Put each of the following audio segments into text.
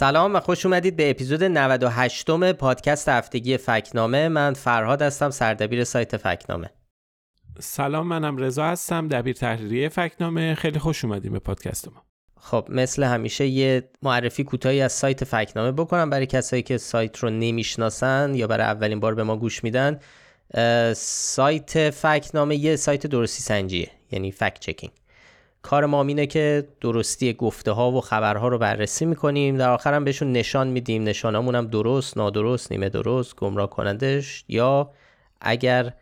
سلام و خوش اومدید به اپیزود 98 م پادکست هفتگی فکنامه. من فرهاد هستم سردبیر سایت فکنامه. سلام منم رضا هستم دبیر تحریریه فکنامه. خیلی خوش اومدیم به پادکست ما خب مثل همیشه یه معرفی کوتاهی از سایت فکنامه بکنم برای کسایی که سایت رو نمی‌شناسن یا برای اولین بار به ما گوش میدن. سایت فکنامه یه سایت درستی سنجیه یعنی فکت چکینگ. کار ما اینه که درستی گفته ها و خبرها رو بررسی می‌کنیم در آخر هم بهشون نشان میدیم. نشانمون هم درست نادرست نیمه درست گمراه کنندش یا اگر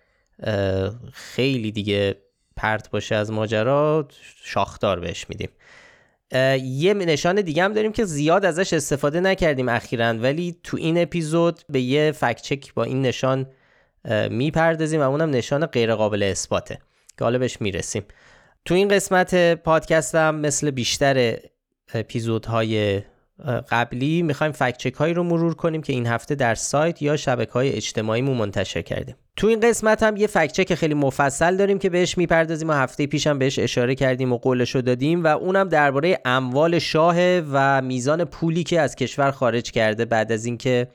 خیلی دیگه پرت باشه از ماجرا شاخدار بهش میدیم. یه نشان دیگه هم داریم که زیاد ازش استفاده نکردیم اخیرا ولی تو این اپیزود به یه فکچک با این نشان می‌پردازیم و اونم نشان غیر قابل اثباته که حالا بهش می‌رسیم. تو این قسمت پادکستم مثل بیشتر اپیزودهای قبلی می‌خوایم فکچک هایی رو مرور کنیم که این هفته در سایت یا شبکه های اجتماعیمون منتشر کردیم. تو این قسمت هم یه فکچک خیلی مفصل داریم که بهش می‌پردازیم و هفته پیشم بهش اشاره کردیم و قولش رو دادیم و اونم درباره اموال شاه و میزان پولی که از کشور خارج کرده بعد از اینکه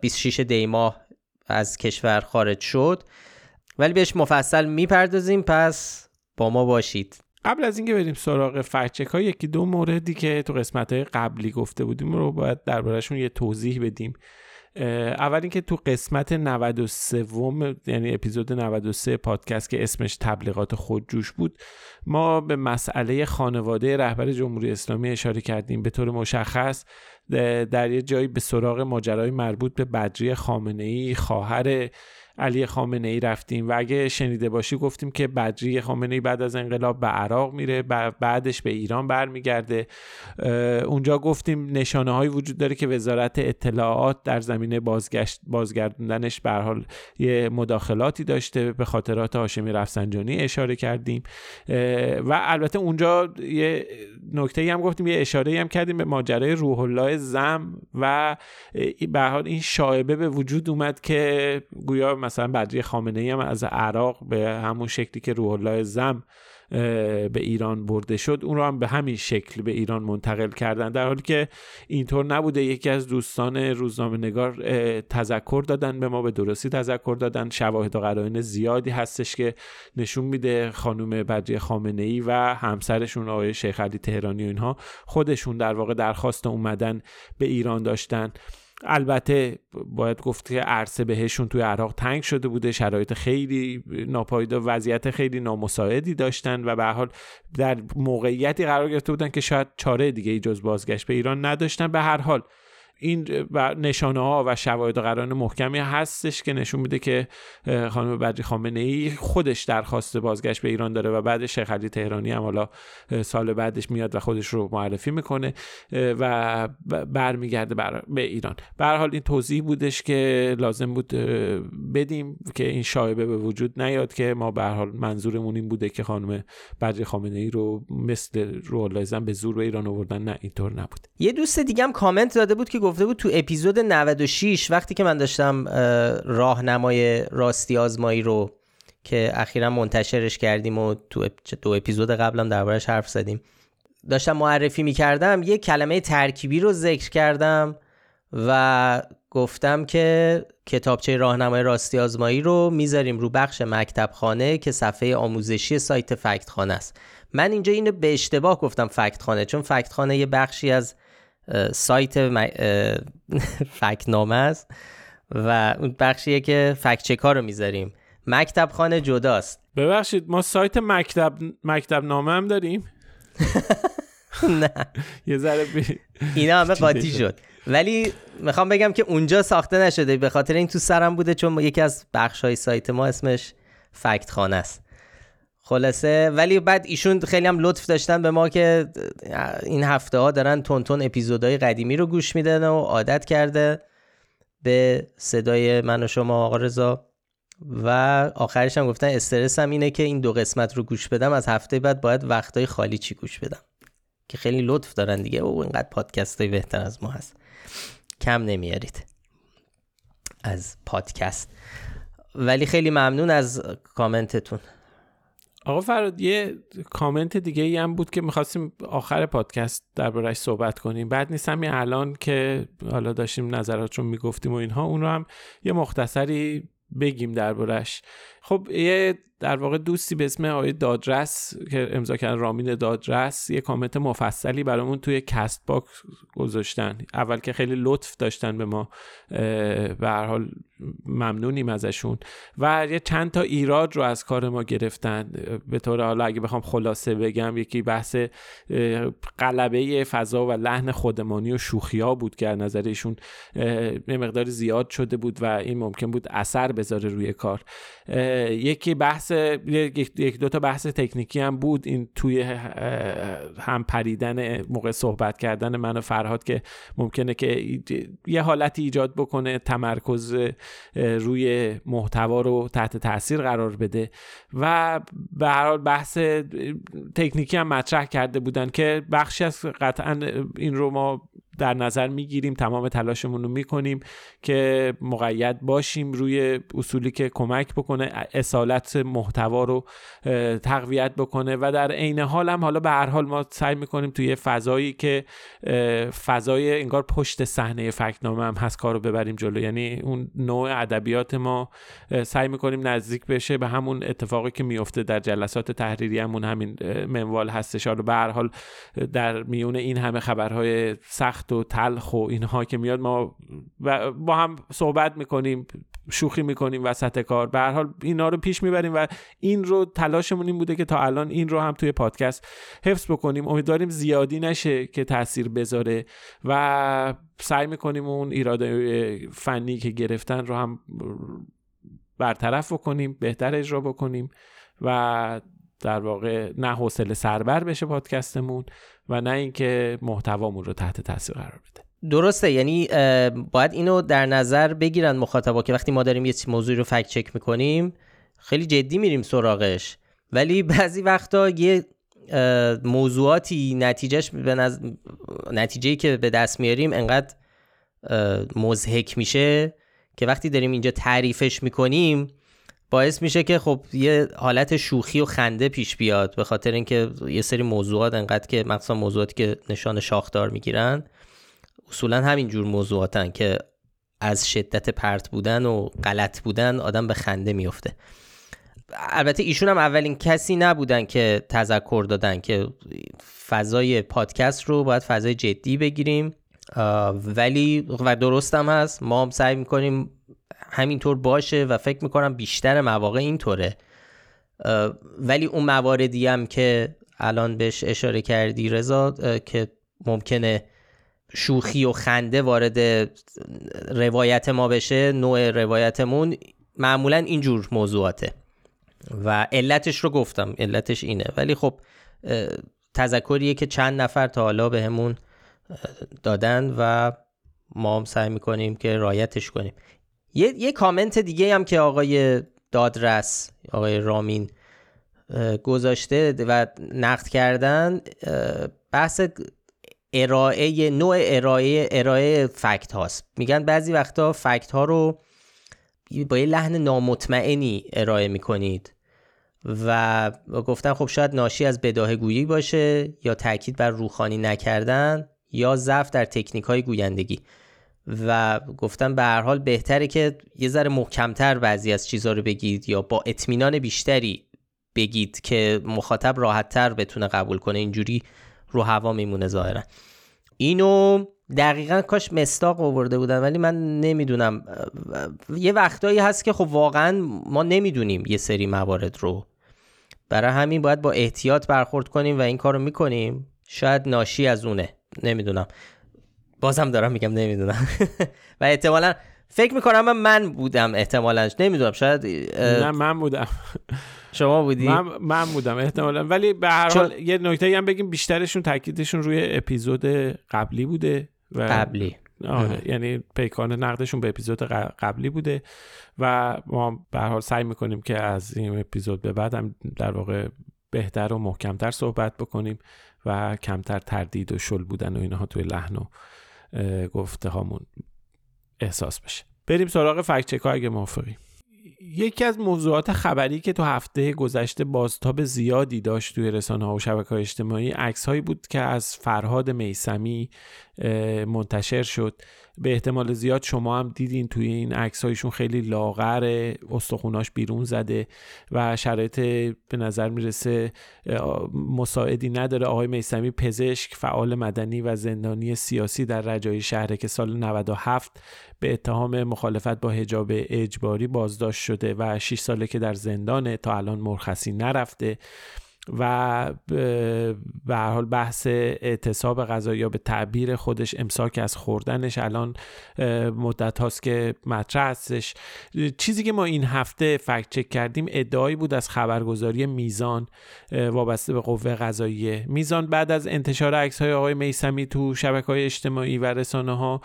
26 دیماه از کشور خارج شد. ولی بهش مفصل می‌پردازیم پس با ما باشید. قبل از اینکه بریم سراغ فرچک ها یکی دو موردی که تو قسمت های قبلی گفته بودیم رو باید دربارهشون یه توضیح بدیم. اول اینکه تو قسمت 93 یعنی اپیزود 93 پادکست که اسمش تبلیغات خودجوش بود ما به مسئله خانواده رهبر جمهوری اسلامی اشاره کردیم. به طور مشخص در یه جایی به سراغ ماجرای مربوط به بدری خامنه ای خواهر علی خامنه ای رفتیم و اگه شنیده باشی گفتیم که بدری خامنه ای بعد از انقلاب به عراق میره بعدش به ایران برمیگرده. اونجا گفتیم نشانه های وجود داره که وزارت اطلاعات در زمینه بازگشت بازگردوندنش به حال یه مداخلاتی داشته به خاطرات هاشمی رفسنجانی اشاره کردیم. و البته اونجا یه نکته هم گفتیم یه اشاره هم کردیم به ماجرای روح الله زم و به حال این شایبه به وجود اومد که گویا مثلا بدری خامنه ای هم از عراق به همون شکلی که روح الله زم به ایران برده شد اون رو هم به همین شکل به ایران منتقل کردن. در حالی که اینطور نبوده یکی از دوستان روزنامه نگار تذکر دادن به ما به درستی تذکر دادن. شواهد و قرائن زیادی هستش که نشون میده خانم بدری خامنه ای و همسرشون آقای شیخ علی تهرانی و اینها خودشون در واقع درخواست اومدن به ایران داشتن. البته باید گفت که عرصه بهشون توی عراق تنگ شده بوده شرایط خیلی ناپایدار وضعیت خیلی نامساعدی داشتن و به حال در موقعیتی قرار گرفته بودن که شاید چاره دیگه ای جز بازگشت به ایران نداشتن. به هر حال این نشانه ها و شواهد قرار محکمی هستش که نشون میده که خانم بدری خامنه ای خودش درخواست بازگشت به ایران داره و بعد شیخ علی تهرانی هم حالا سال بعدش میاد و خودش رو معرفی می‌کنه و برمیگرده بر به ایران. به حال این توضیح بودش که لازم بود بدیم که این شایبه به وجود نیاد که ما به حال منظورمون این بوده که خانم بدری خامنه ای رو مثل رو به زور به ایران آوردن. نه اینطور نبود. یه دوست دیگه هم کامنت داده بود که گفته بود تو اپیزود 96 وقتی که من داشتم راهنمای راستی آزمایی رو که اخیرا منتشرش کردیم و تو دو اپیزود قبلم دربارش حرف زدیم داشتم معرفی می‌کردم یه کلمه ترکیبی رو ذکر کردم و گفتم که کتابچه راهنمای راستی آزمایی رو می‌ذاریم رو بخش مکتب خانه که صفحه آموزشی سایت فکت خانه است. من اینجا اینو به اشتباه گفتم فکت خانه چون فکت خانه یه بخشی از سایت فکنامه است و اون بخشیه که فکچک ها رو می‌ذاریم. مکتب خانه جداست. ببخشید ما سایت مکتب مکتب نامه هم داریم؟ نه. یه ذره اینا همه قاطی شد. ولی می‌خوام بگم که اونجا ساخته نشده به خاطر این تو سرم بوده چون یکی از بخش های سایت ما اسمش فکت خانه است. خلاصه. ولی بعد ایشون خیلی هم لطف داشتن به ما که این هفته ها دارن تون اپیزودهای قدیمی رو گوش میدن و عادت کرده به صدای من و شما آقا رضا. و آخرش هم گفتن استرس هم اینه که این دو قسمت رو گوش بدم از هفته بعد باید وقتای خالی چی گوش بدم. که خیلی لطف دارن دیگه. او اینقدر پادکست های بهتر از ما هست. کم نمیارید. از پادکست. ولی خیلی ممنون از کامنتتون. آقا فراد یه کامنت دیگه ای هم بود که می‌خواستیم آخر پادکست دربارهش صحبت کنیم. بعد نیست همین الان که حالا داشتیم نظرات رو می‌گفتیم و اینها اون رو هم یه مختصری بگیم دربارهش خب یه در واقع دوستی به اسم آقای دادرس که امضا کردن رامین دادرس یه کامنت مفصلی برامون توی کست‌باکس گذاشتن. اول که خیلی لطف داشتن به ما به هر حال ممنونیم ازشون. و یه چند تا ایراد رو از کار ما گرفتن. به طور حالا اگه بخوام خلاصه بگم یکی بحث قلبه فضا و لحن خودمانی و شوخیا بود که نظر ایشون مقدار زیاد شده بود و این ممکن بود اثر بذاره روی کار. یکی بحث یک دو تا بحث تکنیکی هم بود. این توی هم پریدن موقع صحبت کردن من و فرهاد که ممکنه که یه حالتی ایجاد بکنه تمرکز روی محتوا رو تحت تاثیر قرار بده. و به هر حال بحث تکنیکی هم مطرح کرده بودن که بخشی از قطعا این رو ما در نظر می‌گیریم تمام تلاشمون رو می‌کنیم که مقید باشیم روی اصولی که کمک بکنه اصالت محتوا رو تقویت بکنه و در عین حال هم حالا به هر حال ما سعی می‌کنیم توی فضایی که فضای انگار پشت صحنه فکنامه هم هست کارو ببریم جلو. یعنی اون نوع ادبیات ما سعی می‌کنیم نزدیک بشه به همون اتفاقی که میفته در جلسات تحریری همون همین منوال هستش. رو به هر حال در میون این همه خبرهای سخت و تلخ و اینها که میاد ما با هم صحبت می‌کنیم شوخی می‌کنیم وسط کار. به هر حال اینا رو پیش می‌بریم و این رو تلاشمون این بوده که تا الان این رو هم توی پادکست حفظ بکنیم. امیدواریم زیادی نشه که تاثیر بذاره و سعی می‌کنیم اون ایراده فنی که گرفتن رو هم برطرف بکنیم بهتر اجرا بکنیم و در واقع نه حوصله سربر بشه پادکستمون و نه اینکه محتوامون رو تحت تاثیر قرار بده. درسته. یعنی باید اینو در نظر بگیرن مخاطبا که وقتی ما داریم یه موضوعی رو فکت چک می‌کنیم خیلی جدی میریم سراغش. ولی بعضی وقتا یه موضوعاتی نتیجهش به نظ... نتیجه که به دست میاریم انقدر مزهک میشه که وقتی داریم اینجا تعریفش می‌کنیم باعث میشه که خب یه حالت شوخی و خنده پیش بیاد به خاطر اینکه یه سری موضوعات انقدر که مخصوصا موضوعاتی که نشان شاخدار می‌گیرن اصولا همین جور موضوعاتن که از شدت پرت بودن و غلط بودن آدم به خنده میفته البته ایشون هم اولین کسی نبودن که تذکر دادن که فضای پادکست رو باید فضای جدی بگیریم. ولی و درستم هست. ما هم سعی می‌کنیم همینطور باشه و فکر می‌کنم بیشتر مواقع اینطوره. ولی اون مواردی هم که الان بهش اشاره کردی رضا که ممکنه شوخی و خنده وارد روایت ما بشه نوع روایتمون معمولا اینجور موضوعاته. و علتش رو گفتم علتش اینه. ولی خب تذکریه که چند نفر تا حالا بهمون دادن و ما هم سعی می‌کنیم که رایتش کنیم. یه, یه کامنت دیگه هم که آقای دادرس آقای رامین گذاشته و نقد کردن بحث ارائه نوع ارائه ارائه فکت هاست. میگن بعضی وقتا فکت ها رو با یه لحن نامطمئنی ارائه می‌کنید و گفتن خب شاید ناشی از بداه گویی باشه یا تاکید بر روخانی نکردن یا ضعف در تکنیک های گویندگی. و گفتم به هر حال بهتره که یه ذره محکمتر بعضی از چیزها رو بگید یا با اطمینان بیشتری بگید که مخاطب راحتتر بتونه قبول کنه. اینجوری رو هوا میمونه ظاهرا. اینو دقیقا کاش مستاق آورده بودن ولی من نمی‌دونم. یه وقتایی هست که خب واقعا ما نمی‌دونیم یه سری موارد رو. برای همین باید با احتیاط برخورد کنیم و این کارو می‌کنیم. شاید ناشی از اونه. نمی‌دونم. بازم دارم میگم نمی‌دونم. و احتمالا فکر می‌کنم من, بودم احتمالا. نمی‌دونم شاید نه من بودم. شما بودی؟ من, من بودم احتمالا. ولی به هر حال یه نکته هم بگیم بیشترشون تاکیدشون روی اپیزود قبلی بوده و قبلی. آره یعنی پیکان نقدشون به اپیزود قبلی بوده و ما به حال سعی می‌کنیم که از این اپیزود به بعد هم در واقع بهتر و محکمتر صحبت بکنیم و کمتر تردید و شل بودن و اینها توی لحن و گفته هامون احساس بشه. بریم سراغ فکت چک اگه موافقی. یکی از موضوعات خبری که تو هفته گذشته بازتاب زیادی داشت توی رسانه ها و شبکه های اجتماعی عکس هایی بود که از فرهاد میسمی منتشر شد. به احتمال زیاد شما هم دیدین توی این عکس هایشون خیلی لاغر استخوناش بیرون زده و شرایط به نظر می‌رسه مساعدی نداره. آقای میسمی پزشک فعال مدنی و زندانی سیاسی در رجای شهره که سال 97 به اتهام مخالفت با حجاب اجباری بازداشت شده و 6 ساله که در زندانه تا الان مرخصی نرفته. و به حال بحث اعتصاب غذا یا به تعبیر خودش امساک از خوردنش الان مدت هاست که مطرح هستش. چیزی که ما این هفته فکت چک کردیم ادعایی بود از خبرگزاری میزان وابسته به قوه قضاییه میزان بعد از انتشار عکس های آقای میسمی تو شبکه های اجتماعی و رسانه ها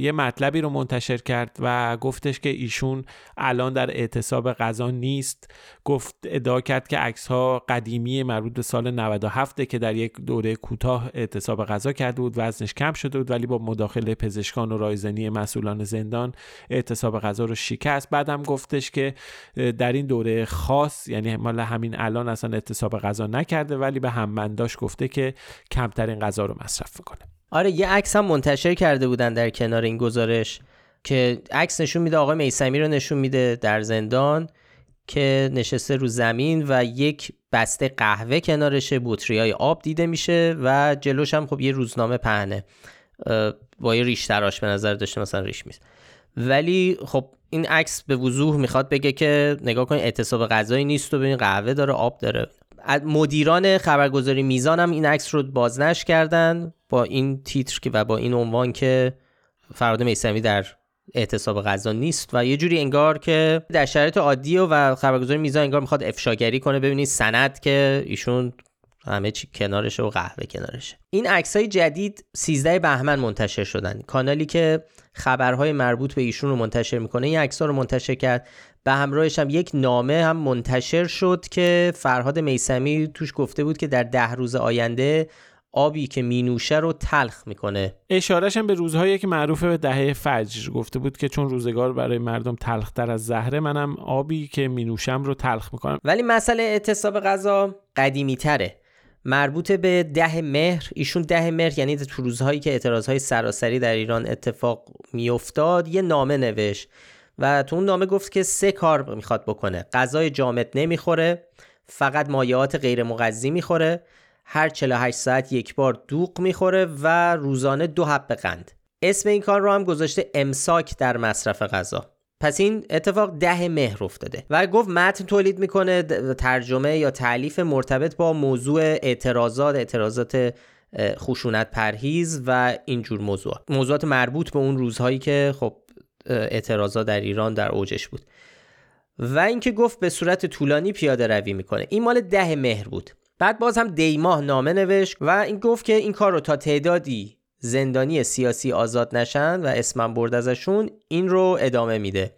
یه مطلبی رو منتشر کرد و گفتش که ایشون الان در اعتصاب غذا نیست. گفت ادعا کرد که عکس ها قدیمی مربوط به سال 97 که در یک دوره کوتاه اعتصاب غذا کرده بود وزنش کم شده بود ولی با مداخله پزشکان و رایزنی مسئولان زندان اعتصاب غذا رو شکست. بعدم گفتش که در این دوره خاص یعنی مال همین الان اصلا اعتصاب غذا نکرده ولی به همبنداش گفته که کمترین غذا رو مصرف می‌کنه. آره یه عکس هم منتشر کرده بودن در کنار این گزارش که عکس نشون میده آقای میسمی رو نشون میده در زندان. که نشسته رو زمین و یک بسته قهوه کنارشه. بطری های آب دیده میشه و جلوش هم خب یه روزنامه پهنه. با یه ریش تراش به نظر داشته مثلا ریش میز. ولی خب این عکس به وضوح می‌خواد بگه که نگاه کنید اعتصاب غذایی نیست و ببین قهوه داره آب داره. مدیران خبرگزاری میزان هم این عکس رو بازنش کردن با این تیتر که و با این عنوان که فراد میسمی در اعتصاب غذا نیست و یه جوری انگار که در شرایط عادی و خبرگزاری میزان انگار می‌خواد افشاگری کنه ببینید سند که ایشون همه چی کنارشه و قهوه کنارشه. این عکس های جدید 13 بهمن منتشر شدن. کانالی که خبرهای مربوط به ایشون رو منتشر می‌کنه این عکس رو منتشر کرد. به همراهش هم یک نامه هم منتشر شد که فرهاد میسمی توش گفته بود که در ده روز آینده آبی که مینوشه رو تلخ می‌کنه. اشارش هم به روزهایی که معروف به دهه فجر. گفته بود که چون روزگار برای مردم تلختر از زهره منم آبی که مینوشم رو تلخ می‌کنم. ولی مسئله اعتصاب غذا قدیمی تره مربوط به ده مهر ایشون ده مهر یعنی تو روزهایی که اعتراضهای سراسری در ایران اتفاق میافتاد یه نامه نوشت و تو اون نامه گفت که سه کار می‌خواد بکنه. غذای جامد نمی‌خوره فقط مایعات غیر مغذی می‌خوره هر 48 ساعت یک بار دوغ می‌خوره و روزانه دو حب قند. اسم این کار رو هم گذاشته امساک در مصرف غذا. پس این اتفاق ده مهر افتاده و گفت متن تولید می‌کنه ترجمه یا تعلیف مرتبط با موضوع اعتراضات اعتراضات خشونت پرهیز و اینجور موضوعات. موضوعات مربوط به اون روزهایی که خب اعتراضات در ایران در اوجش بود. و اینکه گفت به صورت طولانی پیاده روی می‌کنه. این مال ده مهر بود. بعد باز هم دیماه نامه نوشت و این گفت که این کار رو تا تعدادی زندانی سیاسی آزاد نشن و اسمم برد ازشون این رو ادامه میده.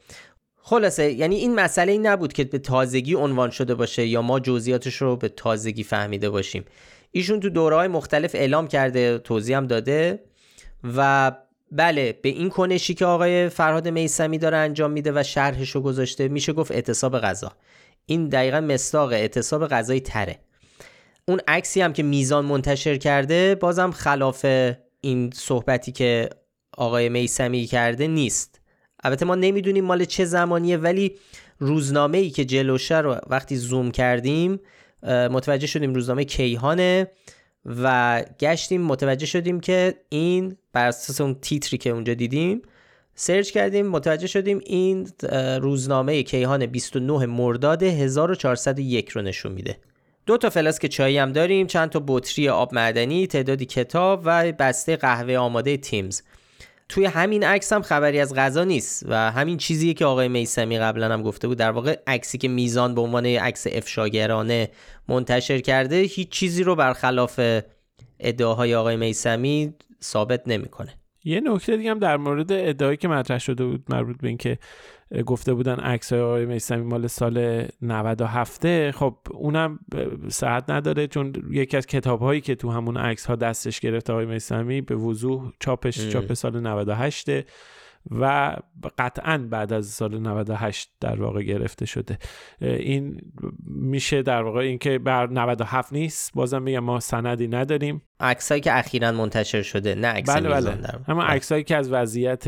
خلاصه یعنی این مسئله این نبود که به تازگی عنوان شده باشه یا ما جزئیاتش رو به تازگی فهمیده باشیم. ایشون تو دوره های مختلف اعلام کرده توضیح هم داده و بله به این کنشی که آقای فرهاد میسمی داره انجام میده و شرحش رو گذاشته میشه گفت اعتصاب غذا. این دقیقا مستاق اعتصاب غذایی تره. اون عکسی هم که میزان منتشر کرده بازم خلاف این صحبتی که آقای میسمی کرده نیست. البته ما نمی‌دونیم مال چه زمانیه ولی روزنامه ای که جلوشه رو وقتی زوم کردیم متوجه شدیم روزنامه کیهانه و گشتیم متوجه شدیم که این بر اساس اون تیتری که اونجا دیدیم سرچ کردیم متوجه شدیم این روزنامه کیهان 29 مرداد 1401 رو نشون میده. دو تا فلاسک چایی هم داریم چند تا بطری آب معدنی تعدادی کتاب و بسته قهوه آماده تیمز. توی همین عکس هم خبری از غذا نیست و همین چیزی که آقای میسمی قبلا هم گفته بود. در واقع عکسی که میزان به عنوان عکس افشاگرانه منتشر کرده هیچ چیزی رو برخلاف ادعاهای آقای میسمی ثابت نمی‌کنه. یه نکته دیگه هم در مورد ادعایی که مطرح شده بود مربوط به اینکه گفته بودن عکس های آقای میسمی مال سال 97 خب اونم صحت نداره چون یکی از کتاب هایی که تو همون عکس ها دستش گرفته آقای میسمی به وضوح چاپش چاپ سال 98 و قطعا بعد از سال 98 در واقع گرفته شده این میشه در واقع اینکه بر 97 نیست بازم میگم ما سندی نداریم عکسایی که اخیرا منتشر شده نه عکس بله بله. اما بله. عکسایی که از وضعیت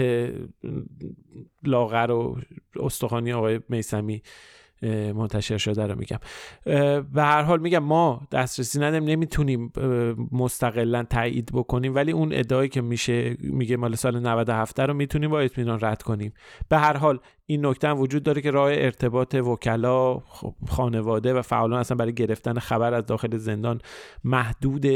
لاغر و استخوانی آقای میسمی منتشر شده رو میگم. به هر حال میگم ما دسترسی نداریم نمی‌تونیم مستقلا تایید بکنیم ولی اون ادعایی که میشه میگه مال سال 97 رو می‌تونیم با اطمینان رد کنیم. به هر حال این نکته هم وجود داره که راه ارتباط وکلا خب، خانواده و فعالان اصلا برای گرفتن خبر از داخل زندان محدود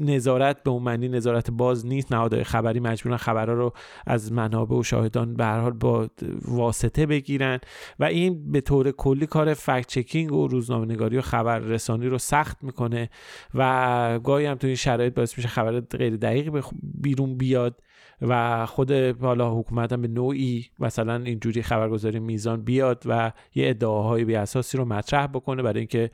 نظارت به اون معنی نظارت باز نیست. نهادهای خبری مجبورن خبرها رو از منابع و شاهدان به هر حال با واسطه بگیرن و این به طور کلی کار فکت چکینگ و روزنامه نگاری و خبر رسانی رو سخت می‌کنه و گاهی هم تو این شرایط باعث میشه خبر غیر دقیقی بیرون بیاد. و خود حالا حکومت هم به نوعی مثلا اینجوری خبرگزاری میزان بیاد و یه ادعاهای بی اساسی رو مطرح بکنه برای اینکه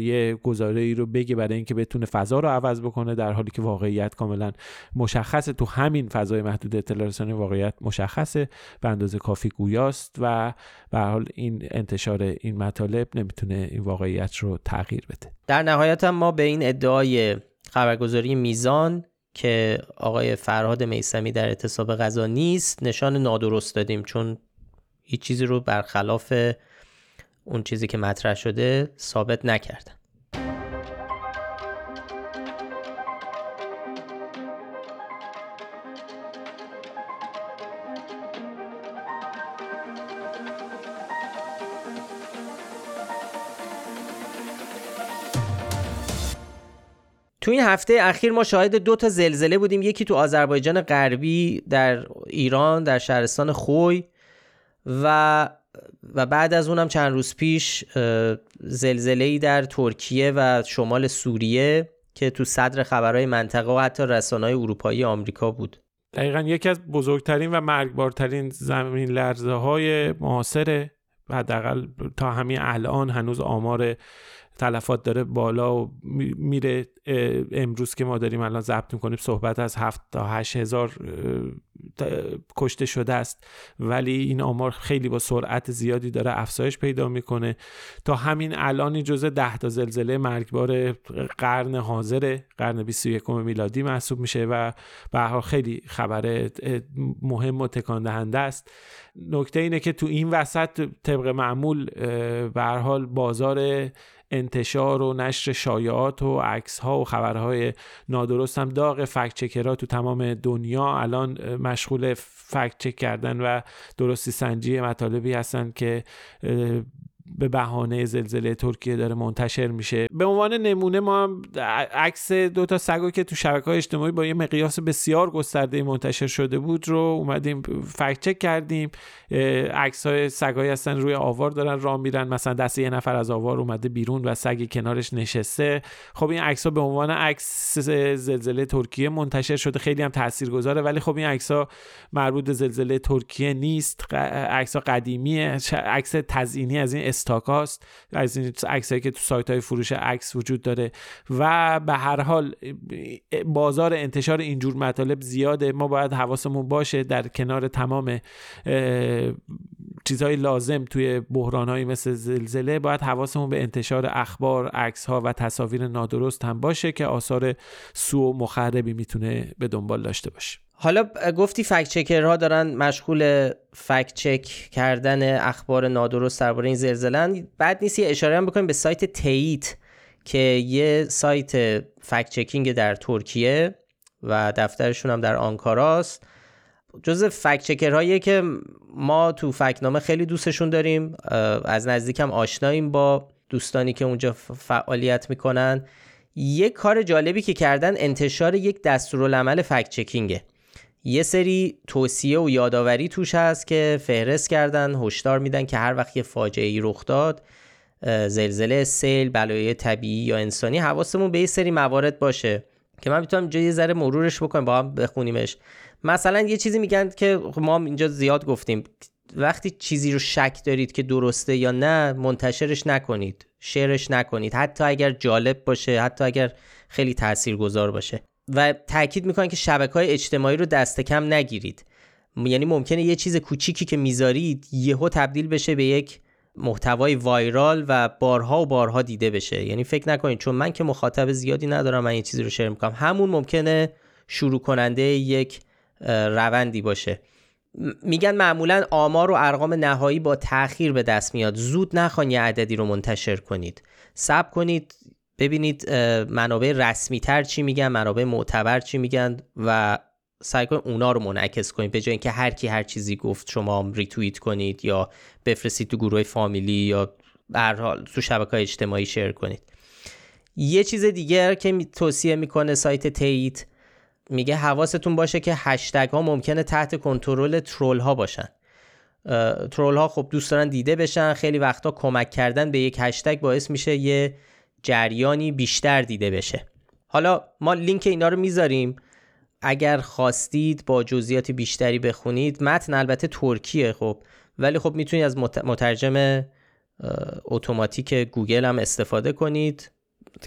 یه گزاره ای رو بگه برای اینکه بتونه فضا رو عوض بکنه در حالی که واقعیت کاملا مشخصه. تو همین فضای محدود اطلاع واقعیت مشخصه به اندازه کافی گویاست و به حال این انتشار این مطالب نمی‌تونه این واقعیت رو تغییر بده. در نهایت هم ما به این ادعای خبرگزاری میزان که آقای فرهاد میسمی در اعتصاب غذا نیست نشان نادرست دادیم چون هیچ چیزی رو برخلاف اون چیزی که مطرح شده ثابت نکردن. تو این هفته اخیر ما شاهد دو تا زلزله بودیم. یکی تو آذربایجان غربی در ایران در شهرستان خوی و و بعد از اونم چند روز پیش زلزله ای در ترکیه و شمال سوریه که تو صدر خبرهای منطقه و حتی رسانه‌های اروپایی آمریکا بود. دقیقا یکی از بزرگترین و مرگبارترین زمین لرزه های معاصر حداقل تا همین الان هنوز آمار تلفات داره بالا و میره امروز که ما داریم الان ضبط می‌کنیم صحبت از هفت تا هشت هزار کشته شده است. ولی این آمار خیلی با سرعت زیادی داره افزایش پیدا می‌کنه. تا همین الان جزء ده تا زلزله مرگبار قرن حاضر قرن 21 میلادی محسوب میشه و به خیلی خبر مهم و تکان دهنده است. نکته اینه که تو این وسط طبق معمول به حال بازار انتشار و نشر شایعات و عکس ها و خبرهای نادرست هم داغ فکت چکرها تو تمام دنیا الان مشغول فکت چک کردن و درستی سنجی مطالبی هستن که به بهانه زلزله ترکیه داره منتشر میشه. به عنوان نمونه ما هم عکس دو تا سگو که تو شبکه های اجتماعی با یه مقیاس بسیار گسترده منتشر شده بود رو اومدیم فکت چک کردیم. عکس های سگایی هستن روی آوار دارن راه میرن مثلا دست یه نفر از آوار اومده بیرون و سگی کنارش نشسته. خب این عکس ها به عنوان عکس زلزله ترکیه منتشر شده خیلی هم تاثیرگذاره ولی خب این عکس ها مربوط زلزله ترکیه نیست. عکس ها قدیمیه. عکس تزیینی از این استاکاست از این عکسایی که تو سایت های فروش عکس وجود داره. و به هر حال بازار انتشار اینجور مطالب زیاده. ما باید حواسمون باشه در کنار تمام چیزهای لازم توی بحرانهایی مثل زلزله باید حواسمون به انتشار اخبار عکس ها و تصاویر نادرست هم باشه که آثار سو و مخربی می‌تونه به دنبال داشته باشه. حالا گفتی فکت چکرها دارن مشغول فکت چک کردن اخبار نادرست درباره این زلزله بعد نیست یه اشاره هم بکنیم به سایت تیت که یه سایت فکت چکینگ در ترکیه و دفترشون هم در آنکاراست. جز فکت چکرهایی که ما تو فکنامه خیلی دوستشون داریم از نزدیکم آشناییم با دوستانی که اونجا فعالیت می‌کنن. یه کار جالبی که کردن انتشار یک دستورالعمل فکت چکینگه. یه سری توصیه و یادآوری توش هست که فهرست کردن هشدار میدن که هر وقت یه فاجعه ای رخ داد زلزله سیل بلایای طبیعی یا انسانی حواسمون به یه سری موارد باشه که من می‌تونم یه ذره مرورش بکنم با هم بخونیمش. مثلا یه چیزی میگن که خب ما اینجا زیاد گفتیم وقتی چیزی رو شک دارید که درسته یا نه منتشرش نکنید شعرش نکنید حتی اگر جالب باشه حتی اگر خیلی تاثیرگذار باشه. و تاکید می‌کنن که شبکه های اجتماعی رو دست کم نگیرید. یعنی ممکنه یه چیز کوچیکی که می‌ذارید یهو تبدیل بشه به یک محتوای وایرال و بارها و بارها دیده بشه. یعنی فکر نکنید چون من که مخاطب زیادی ندارم من یه چیزی رو شیر می‌کنم. همون ممکنه شروع کننده یک روندی باشه. میگن معمولا آمار و ارقام نهایی با تاخیر به دست میاد. زود نخوان یه عددی رو منتشر کنید. سب کنید. ببینید منابع رسمی تر چی میگن منابع معتبر چی میگن و سعی کنید اونا رو منعکس کنید. به جای اینکه هر کی هر چیزی گفت شما ریتوییت کنید یا بفرستید تو گروه فامیلی یا به حال تو شبکه اجتماعی شیر کنید. یه چیز دیگر که توصیه می‌کنه سایت تیت میگه حواستون باشه که هشتگ ها ممکنه تحت کنترل ترول ها باشن. ترول ها خب دوست دارن دیده بشن خیلی وقتا کمک کردن به یک هشتگ باعث میشه یه جریانی بیشتر دیده بشه. حالا ما لینک اینا رو می‌ذاریم. اگر خواستید با جزئیات بیشتری بخونید متن البته ترکیه خب ولی خب می‌تونید از مترجم اتوماتیک گوگل هم استفاده کنید.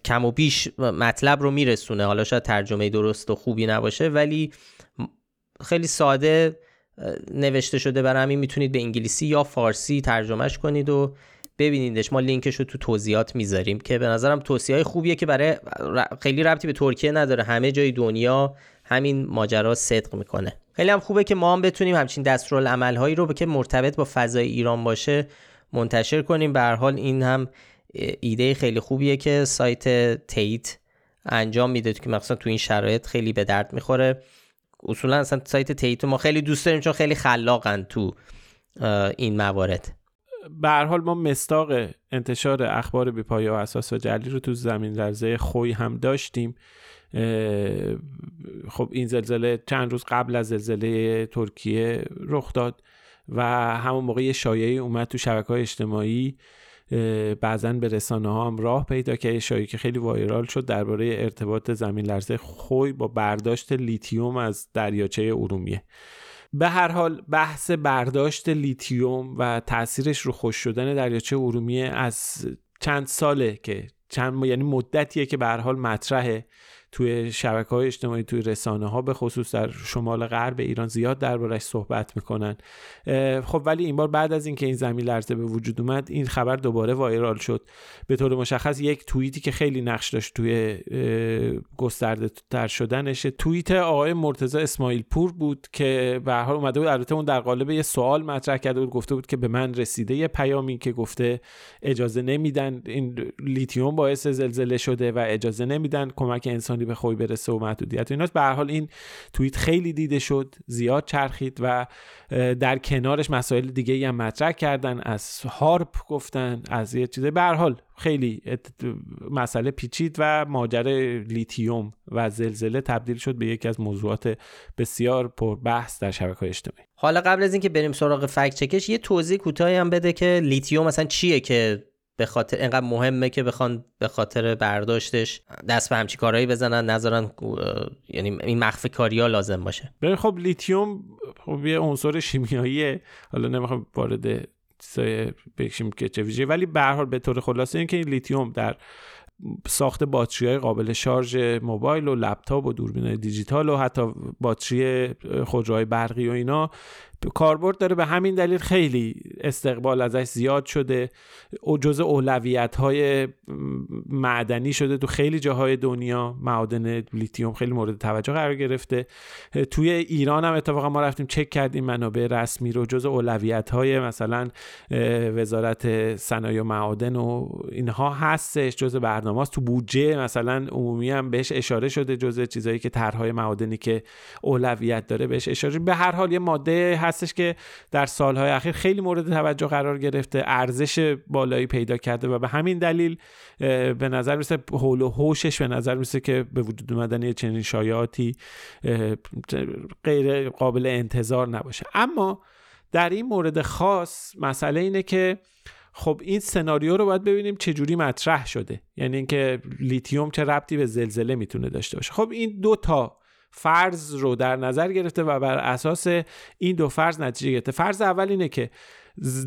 کم و بیش مطلب رو میرسونه. حالا شاید ترجمه درست و خوبی نباشه ولی خیلی ساده نوشته شده برای همین می‌تونید به انگلیسی یا فارسی ترجمهش کنید و ببینیدش. ما لینکش رو تو توضیحات می‌ذاریم که به نظرم توصیه های خوبیه که برای خیلی ربطی به ترکیه نداره. همه جای دنیا همین ماجرا صدق می‌کنه. خیلی هم خوبه که ما هم بتونیم همچین دستورالعمل هایی رو که مرتبط با فضای ایران باشه منتشر کنیم. به حال این هم ایده خیلی خوبیه که سایت تیت انجام میده که مثلا تو این شرایط خیلی به درد می‌خوره. اصولا اصلا سایت تیت ما خیلی دوست داریم چون خیلی خلاقن تو این موارد. به حال ما مستاق انتشار اخبار بیپایه و اساس و جلی رو تو زمین لرزه خوی هم داشتیم. خب این زلزله چند روز قبل از زلزله ترکیه رخ داد و همون موقع یه شایعه‌ای اومد تو شبکه های اجتماعی بعضا به رسانه ها هم راه پیدا که یه شایعه‌ای که خیلی viral شد درباره ارتباط زمین لرزه خوی با برداشت لیتیوم از دریاچه ارومیه. به هر حال بحث برداشت لیتیوم و تاثیرش رو خشک شدن دریاچه ارومیه از چند ساله که چند یعنی مدتیه که به هر حال مطرحه. توی شبکه های اجتماعی توی رسانه ها به خصوص در شمال غرب ایران زیاد دربارش صحبت می‌کنن. خب ولی این بار بعد از اینکه این زمین لرزه به وجود اومد این خبر دوباره وایرال شد. به طور مشخص یک توییتی که خیلی نقش داشت توی گسترده تر شدنش. توییت آقای مرتضی اسماعیل پور بود که به حال اومده بود البته اون در قالب یه سوال مطرح کرده بود گفته بود که به من رسیده یه پیامی که گفته اجازه نمیدن این لیتیوم باعث زلزله شده و اجازه نمیدن کمک انسانی به خوی برسه و محدودیت. و ایناست. به حال این توییت خیلی دیده شد زیاد چرخید و در کنارش مسائل دیگه هم مطرح کردن از هارپ گفتن از یه چیزه به هر حال خیلی مسئله پیچید و ماجرای لیتیوم و زلزله تبدیل شد به یکی از موضوعات بسیار پر بحث در شبکه اجتماعی. حالا قبل از اینکه بریم سراغ fact check ش یه توضیح کوتاهی هم بده که لیتیوم مثلا چیه که به خاطر اینقدر مهمه که بخوان به خاطر برداشتش دست به همچی کارهایی بزنن نذارن یعنی این مخفی کاری ها لازم باشه. ببین خب لیتیوم خب یه عنصر شیمیاییه. حالا نمی‌خوام وارد چیزای بکشیم که چه ویژه ولی به هر حال به طور خلاصه اینکه این لیتیوم در ساخت باتری های قابل شارژ موبایل و لپتاپ و دوربین دیجیتال و حتی باتری خودروهای برقی و اینا کاربرد داره به همین دلیل خیلی استقبال ازش زیاد شده. و جز اولویت های معدنی شده تو خیلی جاهای دنیا. معادن لیتیوم خیلی مورد توجه قرار گرفته. توی ایران هم اتفاقا ما رفتیم چک کردیم منابع رسمی رو. جز اولویت های مثلا وزارت صنایع و معادن و اینها هستش. جز برنامه تو بودجه مثلا عمومی هم بهش اشاره شده. جز چیزایی که طرحهای معادنی که اولویت داره بهش اشاره به هر حال یه ماده هستش که در سالهای اخیر خیلی مورد توجه قرار گرفته ارزش بالایی پیدا کرده و به همین دلیل به نظر میسه حول و حوشش به نظر میسه که به وجود اومدن چنین شایعاتی غیر قابل انتظار نباشه. اما در این مورد خاص مسئله اینه که خب این سناریو رو باید ببینیم چه جوری مطرح شده. یعنی اینکه لیتیوم چه ربطی به زلزله می‌تونه داشته باشه. خب این دو تا فرض رو در نظر گرفته و بر اساس این دو فرض نتیجه گرفته. فرض اول اینه که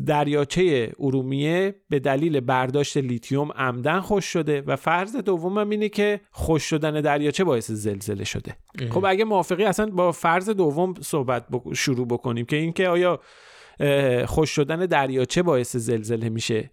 دریاچه ارومیه به دلیل برداشت لیتیوم عمدن خوش شده و فرض دوم اینه که خوش شدن دریاچه باعث زلزله شده. خب اگه موافقی اصلا با فرض دوم صحبت شروع بکنیم که اینکه آیا خوش شدن دریاچه باعث زلزله میشه.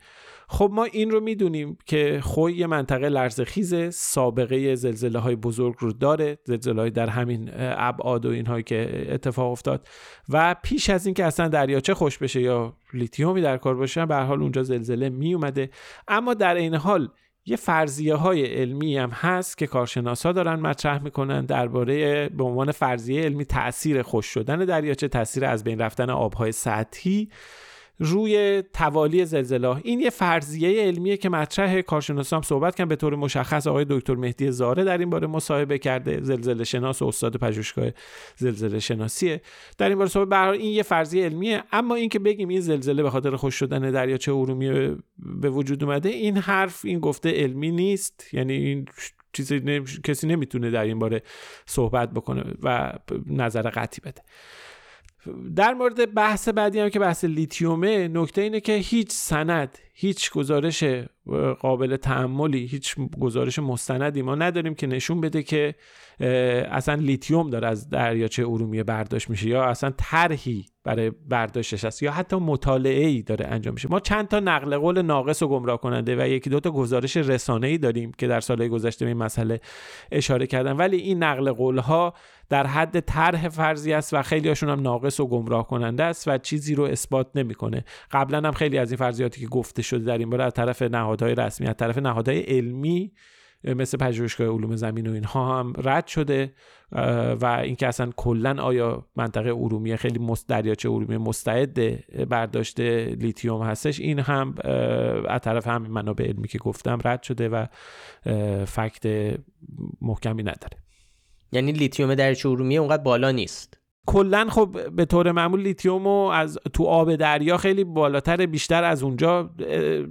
خب ما این رو می‌دونیم که خوی یه منطقه لرزه خیزه سابقه زلزله های بزرگ رو داره زلزله های در همین ابعاد و اینهایی که اتفاق افتاد و پیش از اینکه اصلا دریاچه خوش بشه یا لیتیومی در کار باشه به حال اونجا زلزله می اومده اما در این حال یه فرضیه های علمی هم هست که کارشناسا دارن مطرح می‌کنن درباره به عنوان فرضیه علمی تاثیر خوش شدن دریاچه تاثیر از بین رفتن آبهای سطحی روی توالی زلزله. این یه فرضیه علمیه که مطرح کارشناسا هم صحبت کردن. به طور مشخص آقای دکتر مهدی زاره در این باره مصاحبه کرده. زلزله شناس و استاد پژوهشگاه زلزله شناسیه. در این باره صحبت به این یه فرضیه علمیه. اما اینکه بگیم این زلزله به خاطر خوش شدن دریاچه ارومیه به وجود اومده این حرف این گفته علمی نیست. یعنی این چیزی کسی نمی‌تونه در این باره صحبت بکنه و نظر قطعی بده. در مورد بحث بعدی هم که بحث لیتیومه نکته اینه که هیچ سند هیچ گزارش قابل تعملی هیچ گزارش مستندی ما نداریم که نشون بده که اصلا لیتیوم داره از دریاچه ارومیه برداشت میشه یا اصلا طرحی برای برداشتش هست یا حتی مطالعه ای داره انجام میشه. ما چند تا نقل قول ناقص و گمراه کننده و یکی دو تا گزارش رسانه ای داریم که در سالهای گذشته به این مسئله اشاره کردن. ولی این نقل قول ها در حد طرح فرضی است و خیلی هاشون هم ناقص و گمراه کننده است و چیزی رو اثبات نمی‌کنه. قبلا هم خیلی از این فرضیاتی که گفته شده در این باره از طرف نهادهای رسمی از طرف نهادهای علمی مثل پژوهشگاه علوم زمین و اینها هم رد شده. و اینکه اصلا کلا آیا منطقه ارومیه خیلی مست دریاچه ارومیه مستعد برداشت لیتیوم هستش این هم از طرف همین منابع علمی که گفتم رد شده و fact محکمی نداره. یعنی لیتیوم دریاچه ارومیه اونقدر بالا نیست. کلا خب به طور معمول لیتیوم رو از تو آب دریا خیلی بالاتر بیشتر از اونجا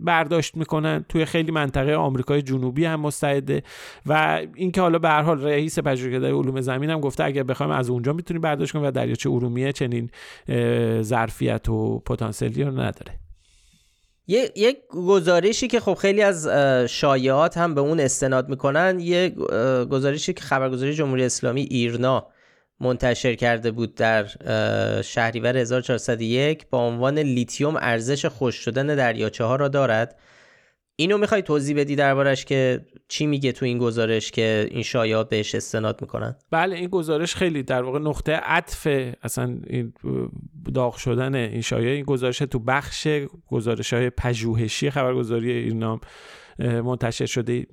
برداشت می‌کنن. توی خیلی منطقه آمریکای جنوبی هم مستعده. و اینکه حالا به هر حال رئیس پژوهشگاه علوم زمین هم گفته اگر بخوایم از اونجا می‌تونیم برداشت کنیم و دریاچه ارومیه چنین ظرفیت و پتانسیلی رو نداره. یک گزارشی که خب خیلی از شایعات هم به اون استناد می‌کنن یه گزارشی که خبرگزاری جمهوری اسلامی ایرنا منتشر کرده بود در شهریور 1401 با عنوان لیتیوم ارزش خوش شدن دریاچه ها را دارد. اینو می‌خوای توضیح بدی دربارش که چی میگه تو این گزارش که این شایعات بهش استناد می‌کنن؟ بله این گزارش خیلی در واقع نقطه عطف اصلا این داغ شدن این شایعه این گزارش تو بخش گزارش های پژوهشی خبرگزاری ایرنام منتشر شده.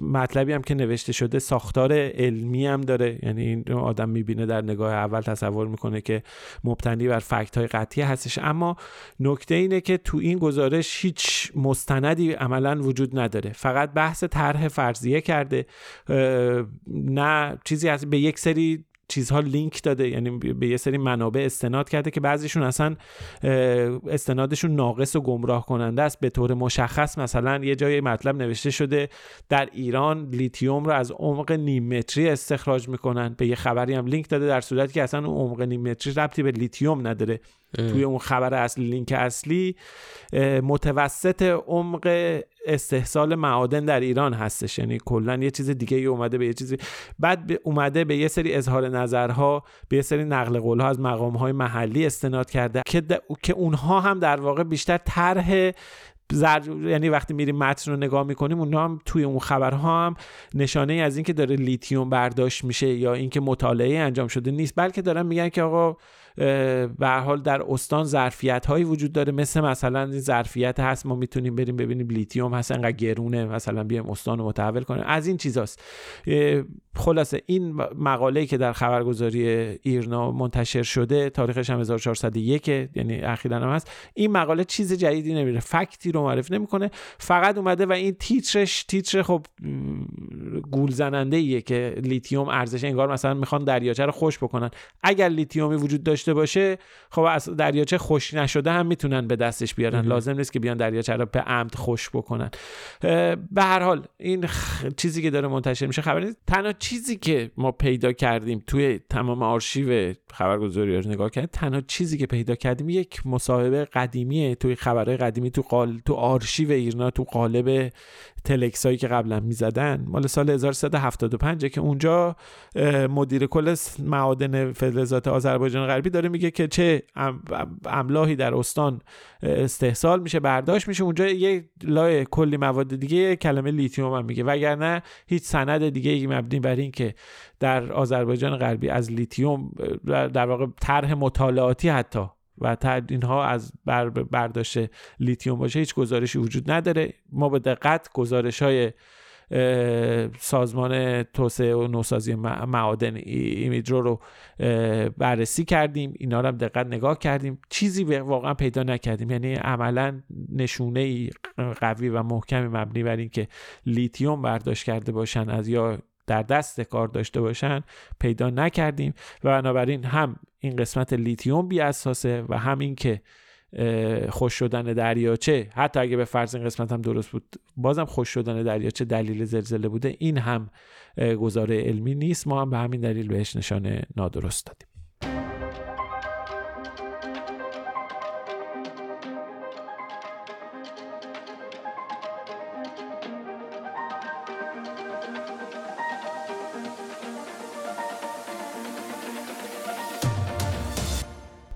مطلبی هم که نوشته شده ساختار علمی هم داره. یعنی این آدم می‌بینه در نگاه اول تصور می‌کنه که مبتنی بر فکت های قطعی هستش. اما نکته اینه که تو این گزارش هیچ مستندی عملا وجود نداره. فقط بحث طرح فرضیه کرده. نه چیزی از به یک سری چیزها لینک داده یعنی به یه سری منابع استناد کرده که بعضیشون اصلا استنادشون ناقص و گمراه کننده است. به طور مشخص مثلا یه جای مطلب نوشته شده در ایران لیتیوم رو از عمق نیم متری استخراج می‌کنن. به یه خبری هم لینک داده در صورتی که اصلا اون عمق نیم متری ربطی به لیتیوم نداره. توی اون خبر اصلی لینک اصلی متوسط عمق استحصال معادن در ایران هستش. یعنی کلا یه چیز دیگه ای اومده به یه چیزی بعد اومده به یه سری اظهار نظرها به یه سری نقل قولها از مقام های محلی استناد کرده که, که اونها هم در واقع بیشتر طرح زر... یعنی وقتی میریم متن رو نگاه می‌کنیم اونها هم توی اون خبرها هم نشانه از اینکه داره لیتیوم برداشت میشه یا اینکه مطالعه انجام شده نیست. بلکه دارن میگن که آقا به هر حال در استان ظرفیت هایی وجود داره. مثل مثلا این ظرفیت هست ما می‌تونیم بریم ببینیم لیتیوم هست انقدر گرونه مثلا بیایم استان رو متحول کنیم. از این چیزاست. خلاصه این مقاله که در خبرگزاری ایرنا منتشر شده تاریخش هم 1401 یعنی اخیرا هم هست. این مقاله چیز جدیدی نمیگه. fact ی رو معرفی نمی‌کنه. فقط اومده و این تیترش تیتر خب گول زننده ایه که لیتیوم ارزش انگار مثلا می‌خوان دریاچه رو خشک بکنن. اگر لیتیومی وجود داشته باشه خب از دریاچه خوش نشده هم می‌تونن به دستش بیارن. لازم نیست که بیان دریاچه رو به عمد خوش بکنن. به هر حال این چیزی که داره منتشر میشه خبر نیست. تنها چیزی که ما پیدا کردیم توی تمام آرشیو خبرگزاری رو نگاه کردیم تنها چیزی که پیدا کردیم یک مصاحبه قدیمیه. توی خبرهای قدیمی تو قال تو آرشیو ایرنا تو قالب تلکس هایی که قبلا می‌زدن مال سال 1375 که اونجا مدیر کل معادن فلزات آذربایجان غربی داره میگه که چه املاحی در استان استحصال میشه برداشت میشه. اونجا یه لای کلی مواد دیگه کلمه لیتیوم هم میگه. وگرنه هیچ سند دیگه ای مبنی بر این که در آذربایجان غربی از لیتیوم در واقع طرح مطالعاتی حتی و اینها از بر برداشت لیتیوم باشه هیچ گزارشی وجود نداره. ما به دقت گزارش های سازمان توسعه و نوسازی معادن ایمیدرو رو بررسی کردیم. اینا رو هم دقت نگاه کردیم. چیزی واقعا پیدا نکردیم. یعنی عملا نشونه قوی و محکمی مبنی بر اینکه لیتیوم برداشت کرده باشن از یا در دست کار داشته باشن پیدا نکردیم. و بنابراین هم این قسمت لیتیوم بی اساسه و هم این که خشک شدن دریاچه حتی اگه به فرض این قسمت هم درست بود بازم خشک شدن دریاچه دلیل زلزله بوده. این هم گزاره علمی نیست. ما هم به همین دلیل بهش نشان نادرست دادیم.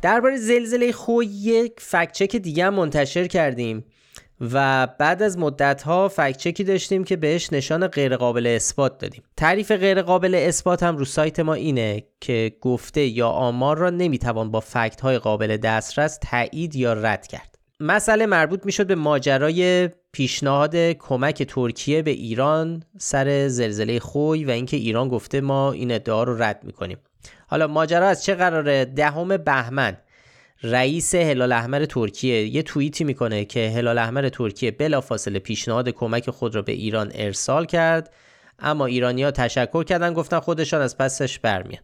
درباره زلزله خوی یک فکچک دیگه هم منتشر کردیم و بعد از مدت ها فکچکی داشتیم که بهش نشان غیرقابل اثبات دادیم. تعریف غیرقابل اثبات هم رو سایت ما اینه که گفته یا آمار را نمی‌توان با فکت های قابل دسترس تایید یا رد کرد. مسئله مربوط می‌شد به ماجرای پیشنهاد کمک ترکیه به ایران سر زلزله خوی و اینکه ایران گفته ما این ادعا رو رد می‌کنیم. حالا ماجرا از چه قراره؟ دهم بهمن رئیس هلال احمر ترکیه. یه توییتی می‌کنه که هلال احمر ترکیه بلافاصله پیشنهاد کمک خود را به ایران ارسال کرد اما ایرانیا تشکر کردن گفتن خودشان از پسش برمیان.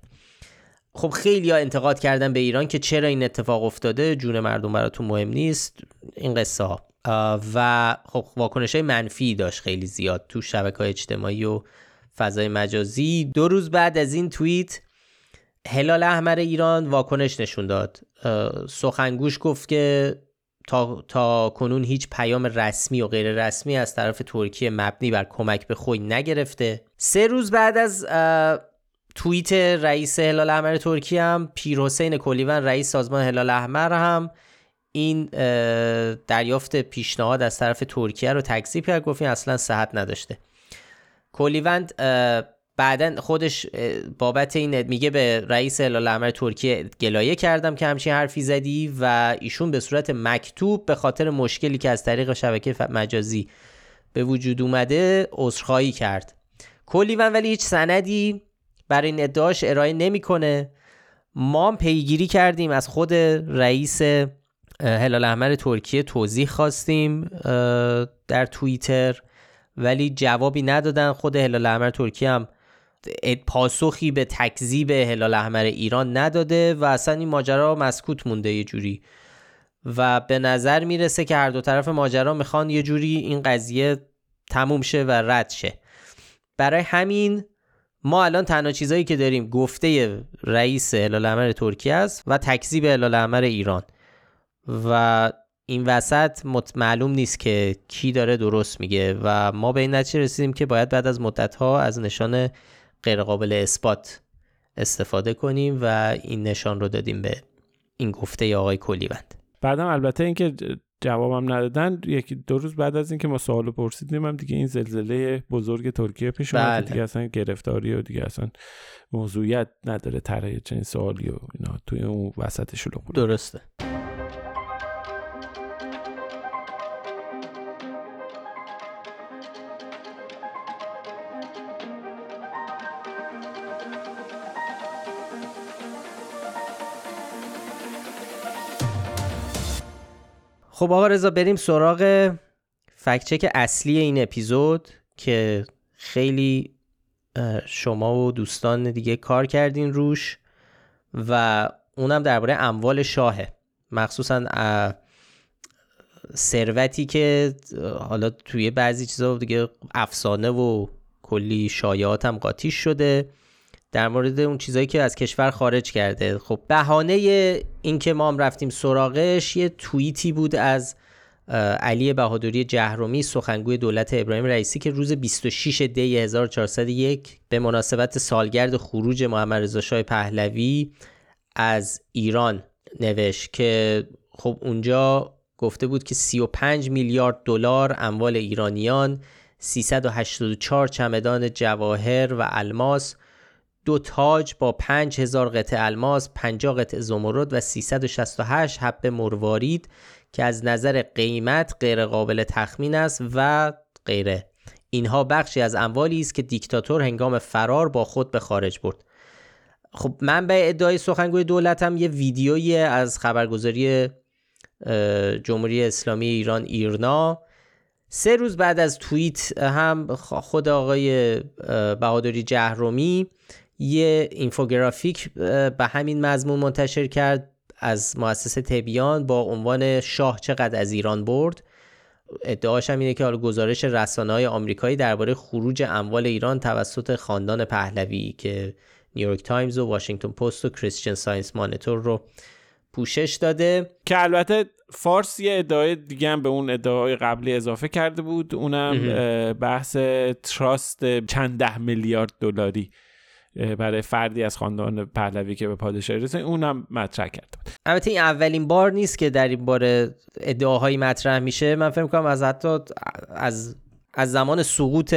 خب خیلی ها انتقاد کردن به ایران که چرا این اتفاق افتاده؟ جون مردم براتون مهم نیست. این قصه ها. و خب واکنش های منفی داشت خیلی زیاد تو شبکه های اجتماعی و فضای مجازی. دو روز بعد از این توییت هلال احمر ایران واکنش نشون داد. سخنگوش گفت که تا, تا کنون هیچ پیام رسمی و غیر رسمی از طرف ترکیه مبنی بر کمک به خوی نگرفته. سه روز بعد از توییت رئیس هلال احمر ترکیه هم پیر حسین کلیون رئیس سازمان هلال احمر هم این دریافت پیشنهاد از طرف ترکیه رو تکذیب کرد گفت این اصلا صحت نداشته. کلیوند بعدا خودش بابت این میگه به رئیس هلال ترکیه گلایه کردم که همچین حرفی زدی و ایشون به صورت مکتوب به خاطر مشکلی که از طریق شبکه مجازی به وجود اومده عذرخواهی کرد. کلیون ولی هیچ سندی برای این ادعاش ارائه نمی‌کنه. ما هم پیگیری کردیم از خود رئیس هلال احمر ترکیه توضیح خواستیم در توییتر ولی جوابی ندادن. خود هلال احمر ترکیه هم پاسخی به تکذیب هلال احمر ایران نداده و اصلا این ماجرا مسکوت مونده یه جوری. و به نظر می‌رسه که هر دو طرف ماجرا می‌خوان یه جوری این قضیه تموم شه و رد شه. برای همین ما الان تنها چیزایی که داریم گفته رئیس هلال احمر ترکیه است و تکذیب هلال احمر ایران. و این وسط معلوم نیست که کی داره درست میگه و ما به این نتیجه رسیدیم که باید بعد از مدت ها از نشان غیرقابل اثبات استفاده کنیم و این نشان رو دادیم به این گفته آقای کلیوند. بعدم البته اینکه جوابم ندادن یکی دو روز بعد از اینکه ما سوال پرسیدیم هم دیگه این زلزله بزرگ ترکیه پیش اومد بله. دیگه اصلا گرفتاری و دیگه اصلا موضوعیت نداره طرح چنین سوالی و اینا توی اون وسط شلوغ درسته. خب آقا رضا بریم سراغ فکچک اصلی این اپیزود که خیلی شما و دوستان دیگه کار کردین روش و اونم درباره اموال شاهه. مخصوصا ثروتی که حالا توی بعضی چیزا دیگه افسانه و کلی شایعات هم قاطیش شده. در مورد اون چیزایی که از کشور خارج کرده. خب بهانه اینکه ما هم رفتیم سراغش یه توییتی بود از علی بهادری جهرومی سخنگوی دولت ابراهیم رئیسی که روز 26 دی 1401 به مناسبت سالگرد خروج محمد رضا شاه پهلوی از ایران نوشت که خب اونجا گفته بود که 35 میلیارد دلار اموال ایرانیان 384 چمدان جواهر و الماس دو تاج با 5000 قطعه الماس 50 قطعه زمرد و 368 حب مروارید که از نظر قیمت غیر قابل تخمین است و غیره. اینها بخشی از اموالی است که دیکتاتور هنگام فرار با خود به خارج برد. خب من به ادعای سخنگوی دولت هم یه ویدیویی از خبرگزاری جمهوری اسلامی ایران ایرنا. سه روز بعد از توییت هم خود آقای بهادری جهرومی یه اینفوگرافیک به همین مضمون منتشر کرد از مؤسسه تبیان با عنوان شاه چقدر از ایران برد. ادعاش هم اینه که حالا گزارش رسانه های آمریکایی درباره خروج اموال ایران توسط خاندان پهلوی که نیویورک تایمز و واشنگتن پست و کریستیان ساینس مانیتور رو پوشش داده. که البته فارس یه ادعای دیگه هم به اون ادعای قبلی اضافه کرده بود. اونم بحث تراست چند ده میلیارد دلاری. برای فردی از خاندان پهلوی که به پادشاهی رسید. اونم مطرح بود البته این اولین بار نیست که در این باره ادعاهایی مطرح میشه. من فکر کنم از حتی از از زمان سقوط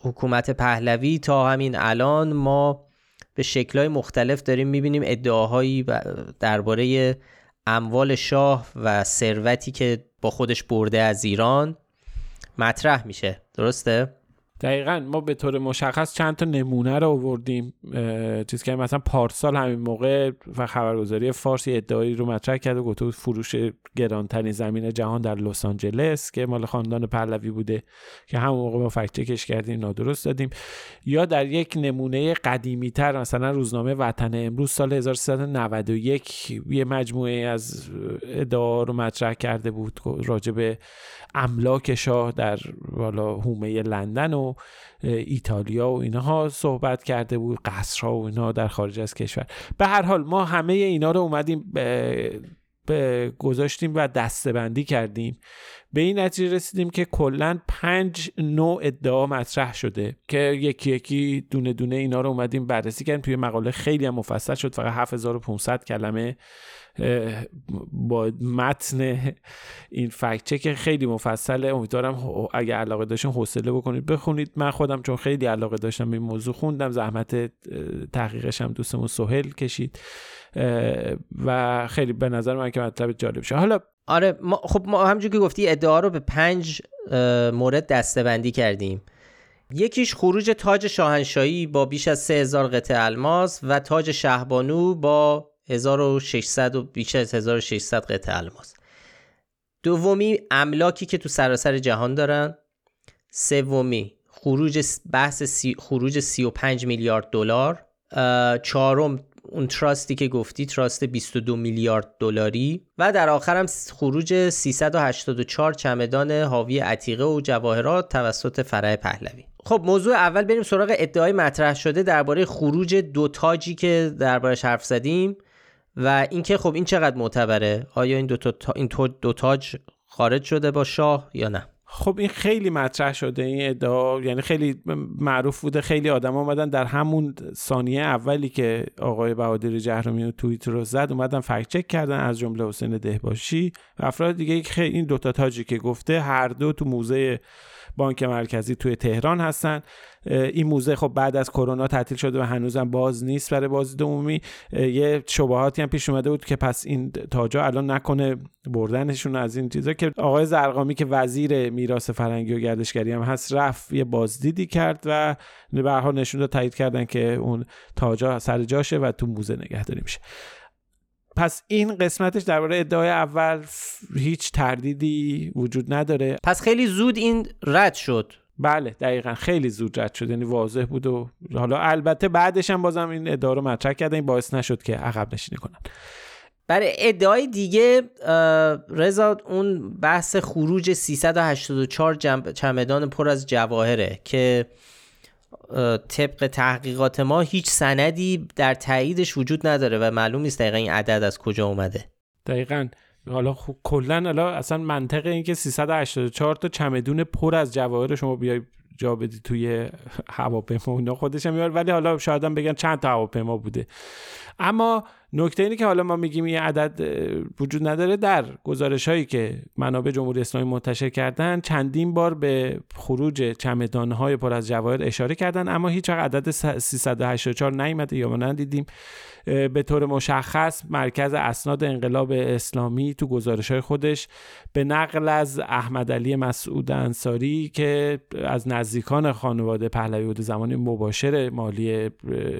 حکومت پهلوی تا همین الان ما به شکلهای مختلف داریم می‌بینیم ادعاهایی درباره اموال شاه و ثروتی که با خودش برده از ایران مطرح میشه. درسته؟ دقیقا ما به طور مشخص چند تا نمونه رو آوردیم چیز که مثلا پارسال همین موقع و خبرگزاری فارسی ادعایی رو مطرح کرد و گفته فروش گرانترین زمین جهان در لس آنجلس که مال خاندان پهلوی بوده که همون موقع ما فکت چکش کردیم نادرست دادیم. یا در یک نمونه قدیمی تر مثلا روزنامه وطن امروز سال 1391 یه مجموعه از ادعا رو مطرح کرده بود راجع به املاک شاه در والا هومه لندن و ایتالیا و اینها صحبت کرده بود قصرها و اینها در خارج از کشور. به هر حال ما همه اینا رو اومدیم به گذاشتیم و دستبندی کردیم. به این نتیجه رسیدیم که کلا پنج نوع ادعا مطرح شده که یکی یکی دونه دونه اینا رو اومدیم بررسی کردیم. توی مقاله خیلی هم مفصل شد فقط 7500 کلمه با متن این فکت که خیلی مفصله. امیدوارم اگه علاقه داشتین حوصله بکنید. بخونید. من خودم چون خیلی علاقه داشتم این موضوع خوندم. زحمت تحقیقش هم دوستمون سهل کشید. و خیلی به نظر من که مطلب جالب شد حالا آره ما خب ما همونجور که گفتی ادعا رو به پنج مورد دستبندی کردیم. یکیش خروج تاج شاهنشاهی با بیش از 3000 قطعه الماس و تاج شهبانو با 1600 و بیش از 1600 قطعه الماس. دومی املاکی که تو سراسر جهان دارن. سومی خروج بحث سی خروج 35 میلیارد دلار. چهارم اون تراستی که گفتی تراست 22 میلیارد دلاری. و در آخر هم خروج 384 چمدان حاوی عتیقه و جواهرات توسط فرع پهلوی. خب موضوع اول بریم سراغ ادعای مطرح شده درباره خروج دو تاجی که دربارش حرف زدیم. و اینکه خب این چقدر معتبره؟ آیا این دو, تا این دو تاج خارج شده با شاه یا نه؟ خب این خیلی مطرح شده این ادعا یعنی خیلی معروف بوده. خیلی آدم آمدن در همون ثانیه اولی که آقای بهادر جهرومی توییت رو زد اومدن فکت چک کردن از جمله حسین دهباشی و افراد دیگه این دوتا تاجی که گفته هر دو تو موزه بانک مرکزی توی تهران هستن. این موزه خب بعد از کرونا تعطیل شده و هنوزم باز نیست برای بازدید عمومی. یه شبهاتی هم پیش اومده بود که پس این تاجا الان نکنه بردنشون از این چیزا که آقای زرقامی که وزیر میراث فرهنگی و گردشگری هم هست رفت یه بازدیدی کرد و به هر حال نشون داد تایید کردن که اون تاجا سر جاشه و تو موزه نگهداری میشه. پس این قسمتش درباره ادعای اول هیچ تردیدی وجود نداره. پس خیلی زود این رد شد. بله دقیقا. خیلی زود رد شد. یعنی واضح بود و حالا البته بعدش هم بازم این ادعا رو مطرح کردن این باعث نشد که عقب نشینی کنن. برای ادعای دیگه رضا اون بحث خروج 384 چمدان پر از جواهره که طبق تحقیقات ما هیچ سندی در تاییدش وجود نداره و معلوم نیست دقیقا این عدد از کجا اومده. دقیقا. حالا خب کلا حالا اصلا منطق این که 384 تا چمدون پر از جواهر شما بیای جا بدی توی هواپیما اونا خودش هم ولی حالا شاید هم بگن چند تا هواپیما بوده. اما نکته اینه که حالا ما میگیم این عدد وجود نداره. در گزارش هایی که منابع جمهوری اسلامی منتشر کردن چندین بار به خروج چمدان های پر از جواهر اشاره کردن اما هیچ عدد 384 نیامده یا ما ندیدیم. به طور مشخص مرکز اسناد انقلاب اسلامی تو گزارش های خودش به نقل از احمد علی مسعود انصاری که از نزدیکان خانواده پهلوی بوده زمانی مباشر مالی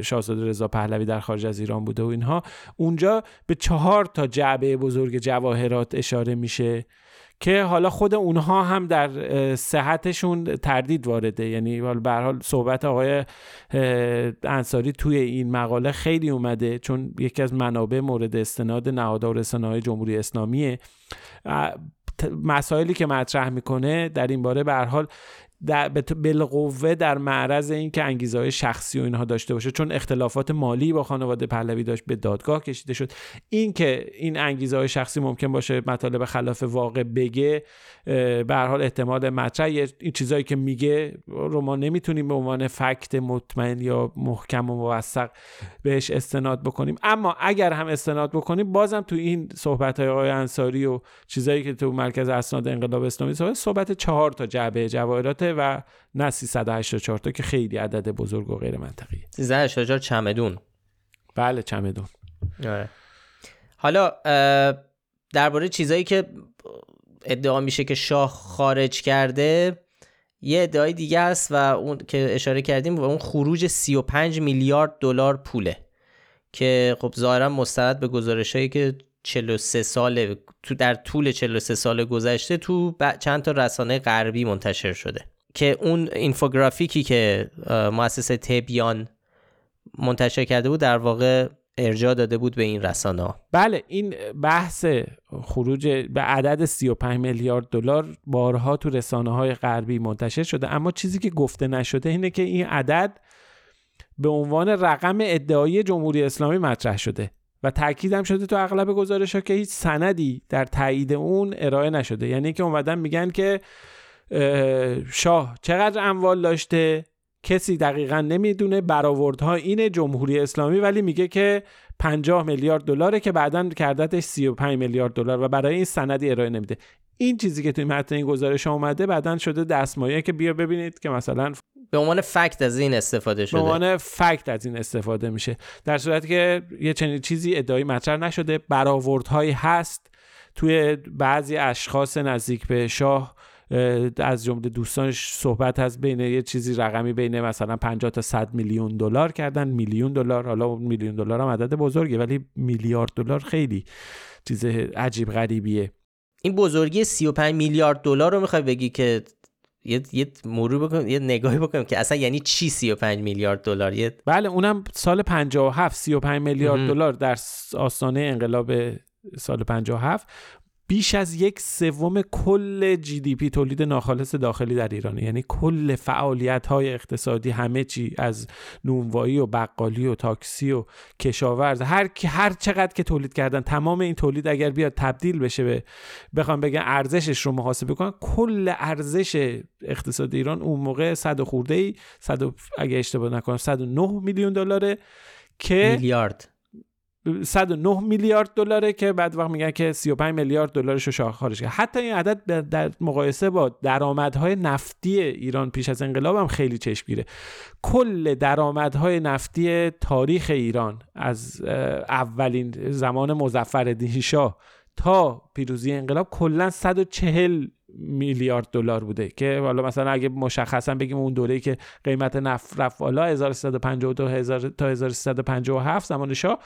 شاهزاده رضا پهلوی در خارج از ایران بوده و اینها اونجا به چهار تا جعبه بزرگ جواهرات اشاره میشه. که حالا خود اونها هم در صحتشون تردید وارده. یعنی به حال صحبت آقای انصاری توی این مقاله خیلی اومده چون یکی از منابع مورد استناد نهادها و رسانه های جمهوری اسلامیه. مسائلی که مطرح می‌کنه در این باره به حال در بالقوه در معرض اینکه انگیزه های شخصی و اینها داشته باشه. چون اختلافات مالی با خانواده پهلوی داشت به دادگاه کشیده شد. این که این انگیزه های شخصی ممکن باشه مطالب خلاف واقع بگه به هر حال احتمال مطرح. این چیزایی که میگه رو ما نمی‌تونیم به عنوان فکت مطمئن یا محکم و موثق بهش استناد بکنیم. اما اگر هم استناد بکنیم بازم تو این صحبت های آقای انصاری و چیزایی که تو مرکز اسناد انقلاب اسلامی صحبت چهار تا جعبه جواهرات و نه 384 تا که خیلی عدد بزرگ و غیر منطقیه. 384 چمدون. بله چمدون. آره. حالا درباره چیزایی که ادعا میشه که شاه خارج کرده یه ادعای دیگه است و اون که اشاره کردیم و اون خروج 35 میلیارد دلار پوله که خب ظاهرا مستند به گزارش هایی که 43 سال تو در طول 43 سال گذشته تو چند تا رسانه غربی منتشر شده. که اون اینفوگرافیکی که مؤسسه تبیان منتشر کرده بود در واقع ارجاع داده بود به این رسانه بله این بحث خروج به عدد 35 میلیارد دلار بارها تو رسانه های غربی منتشر شده. اما چیزی که گفته نشده اینه که این عدد به عنوان رقم ادعایی جمهوری اسلامی مطرح شده و تاکید هم شده تو اغلب گزارش ها که هیچ سندی در تایید اون ارائه نشده. یعنی که اومدن میگن که شاه چقدر اموال داشته؟ کسی دقیقا نمی‌دونه. برآوردها اینه جمهوری اسلامی ولی میگه که 50 میلیارد دلاره که بعدا کردتش 35 میلیارد دلار و برای این سندی ارائه نمیده. این چیزی که توی متن این گزارش اومده بعدا شده دستمایه که بیا ببینید که مثلا به عنوان فکت از این استفاده شده. به عنوان فکت از این استفاده میشه. در صورتی که یه چنین چیزی ادعایی مطرح نشده. برآوردهایی هست. توی بعضی اشخاص نزدیک به شاه از جمله دوستانش صحبت از بین یه چیزی رقمی بین مثلا 50 تا 100 میلیون دلار کردن. میلیون دلار حالا میلیون دلار هم عدد بزرگه ولی میلیارد دلار خیلی چیز عجیب غریبیه. این بزرگی 35 میلیارد دلار رو می‌خوای بگی که یه یه مرور بکنم یه نگاهی بکنم که اصلا یعنی چی 35 میلیارد دلار؟ بله اونم سال 57 35 میلیارد دلار در آستانه انقلاب سال 57 بیش از یک سوم کل جی دی پی تولید ناخالص داخلی در ایرانه یعنی کل فعالیت های اقتصادی همه چی از نونوایی و بقالی و تاکسی و کشاورز هر هر چقدر که تولید کردن تمام این تولید اگر بیاد تبدیل بشه به بخوام بگن ارزشش رو محاسبه کنن کل ارزش اقتصاد ایران اون موقع صد خورده ای صد اگه اشتباه نکنم 109 میلیون دلاره که میلیارد. 109 میلیارد دلاره که بعد وقت میگن که 35 میلیارد دلارش رو خارج کرد. حتی این عدد در مقایسه با درآمدهای نفتی ایران پیش از انقلاب هم خیلی چشمگیره کل درآمدهای نفتی تاریخ ایران از اولین زمان مظفرالدین شاه تا پیروزی انقلاب کلا 140 میلیارد دلار بوده که حالا مثلا اگه مشخصا بگیم اون دوره‌ای که قیمت نفت رفت بالا 1352 تا 1357 زمان شاه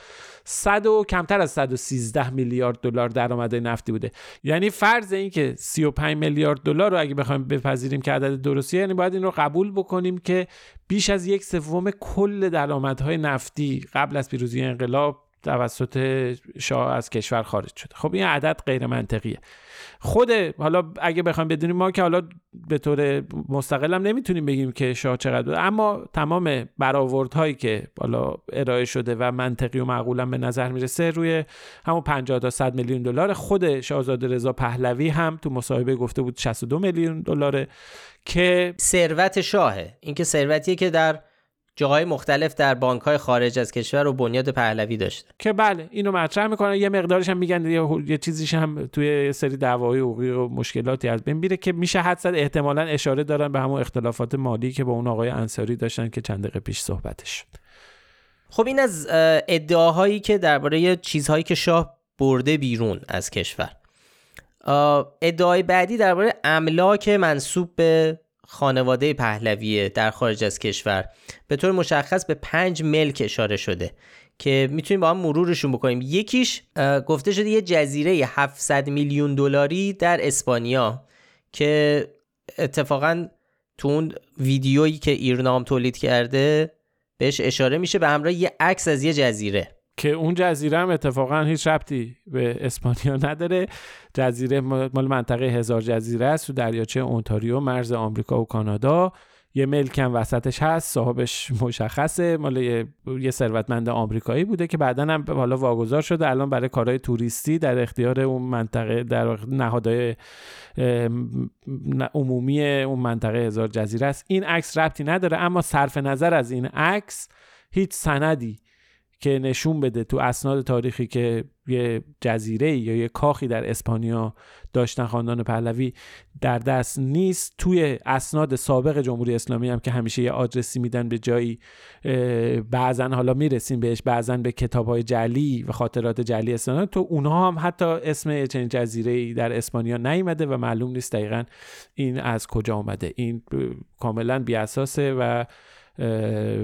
100 و کمتر از 113 میلیارد دلار درآمد نفتی بوده. یعنی فرض این که 35 میلیارد دلار رو اگه بخوایم بپذیریم که عدد درستیه یعنی باید این رو قبول بکنیم که بیش از یک سوم کل درآمدهای نفتی قبل از پیروزی انقلاب توسط شاه از کشور خارج شده. خب این عدد غیر منطقیه خود حالا اگه بخوایم بدونیم ما که حالا به طور مستقل هم نمی‌تونیم بگیم که شاه چقدر بوده اما تمام برآوردهایی که حالا ارائه شده و منطقی و معقولا به نظر می‌رسه روی همون 50 تا 100 میلیون دلار. خود شاهزاده رضا پهلوی هم تو مصاحبه گفته بود 62 میلیون دلاره که ثروت شاهه. اینکه ثروتیه که در جاهای مختلف در بانک های خارج از کشور و بنیاد پهلوی داشته. که بله اینو مطرح می‌کنن یه مقدارش هم میگن یه, یه چیزیش هم توی سری دعوای حقوقی و مشکلاتی از بین میره که میشه حد زد. احتمالا اشاره دارن به همون اختلافات مالی که با اون آقای انصاری داشتن که چند دقیقه پیش صحبتش. شد خب این از ادعاهایی که درباره چیزهایی که شاه برده بیرون از کشور. ادعای بعدی درباره املاک منصوب به خانواده پهلویه در خارج از کشور به طور مشخص به پنج ملک اشاره شده که می‌تونیم با هم مرورشون بکنیم. یکیش گفته شده یه جزیره 700 میلیون دلاری در اسپانیا که اتفاقا تو اون ویدیویی که ایرنام تولید کرده بهش اشاره میشه. به همراه یه عکس از یه جزیره. که اون جزیره هم اتفاقا هیچ ربطی به اسپانیا نداره. جزیره مال منطقه هزار جزیره است تو دریاچه اونتاریو مرز آمریکا و کانادا. یه ملک هم وسطش هست صاحبش مشخصه. مال یه, ثروتمند آمریکایی بوده که بعدا هم حالا واگذار شده. الان برای کارهای توریستی در اختیار اون منطقه در نهادهای عمومی اون منطقه هزار جزیره است. این عکس ربطی نداره اما صرف نظر از این عکس هیچ سندی که نشون بده تو اسناد تاریخی که یه جزیره یا یه کاخی در اسپانیا داشتن خاندان پهلوی در دست نیست. توی اسناد سابق جمهوری اسلامی هم که همیشه یه آدرسی میدن به جایی بعضا حالا می‌رسیم بهش بعضا به کتاب های جلی و خاطرات جلی اسلامی. تو اونها هم حتی اسم چنین جزیره در اسپانیا نیومده و معلوم نیست دقیقا این از کجا آمده این کاملا بیاساسه و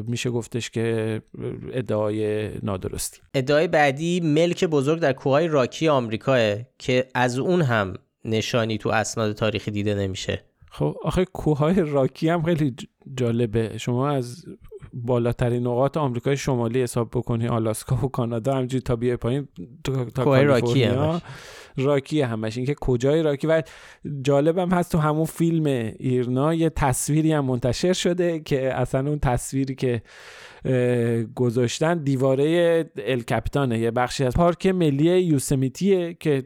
میشه گفتش که ادعای نادرستی. ادعای بعدی ملک بزرگ در کوههای راکی آمریکاه که از اون هم نشانی تو اسناد تاریخی دیده نمیشه. خب آخه کوههای راکی هم خیلی جالبه. شما از بالاترین نقاط آمریکای شمالی حساب بکنی آلاسکا و کانادا همجوری تا بیای پایین تا راکی همش. راکی همش. اینکه کجای راکی؟ و جالبم هست تو همون فیلم ایرنا یه تصویری هم منتشر شده که اصلا اون تصویری که گذاشتن دیواره الکپتانه یه بخشی از پارک ملی یوسمیتیه که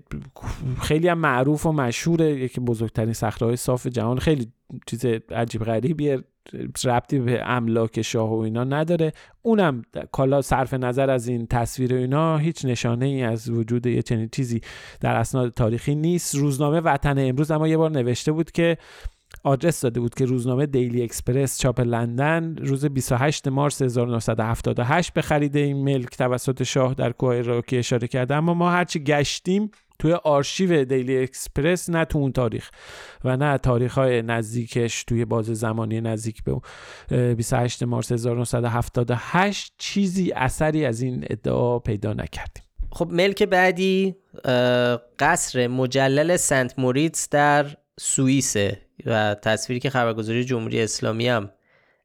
خیلی هم معروف و مشهوره یکی بزرگترین صخره صاف جهان. خیلی چیز عجیب غریبیه ربطی به املاک شاه و اینا نداره. اونم کالا صرف نظر از این تصویر اینا هیچ نشانه ای از وجود یه چنین چیزی در اسناد تاریخی نیست. روزنامه وطن امروز اما یه بار نوشته بود که آدرس داده بود که روزنامه دیلی اکسپرس چاپ لندن روز 28 مارس 1978 به خرید این ملک توسط شاه در کوه راکی اشاره کرده. اما ما هرچی گشتیم توی آرشیو دیلی اکسپرس نه تو اون تاریخ و نه تاریخ های نزدیکش توی بازه زمانی نزدیک به 28 مارس 1978 چیزی اثری از این ادعا پیدا نکردیم. خب ملک بعدی قصر مجلل سنت موریتس در سوئیسه و تصویری که خبرگزاری جمهوری اسلامی هم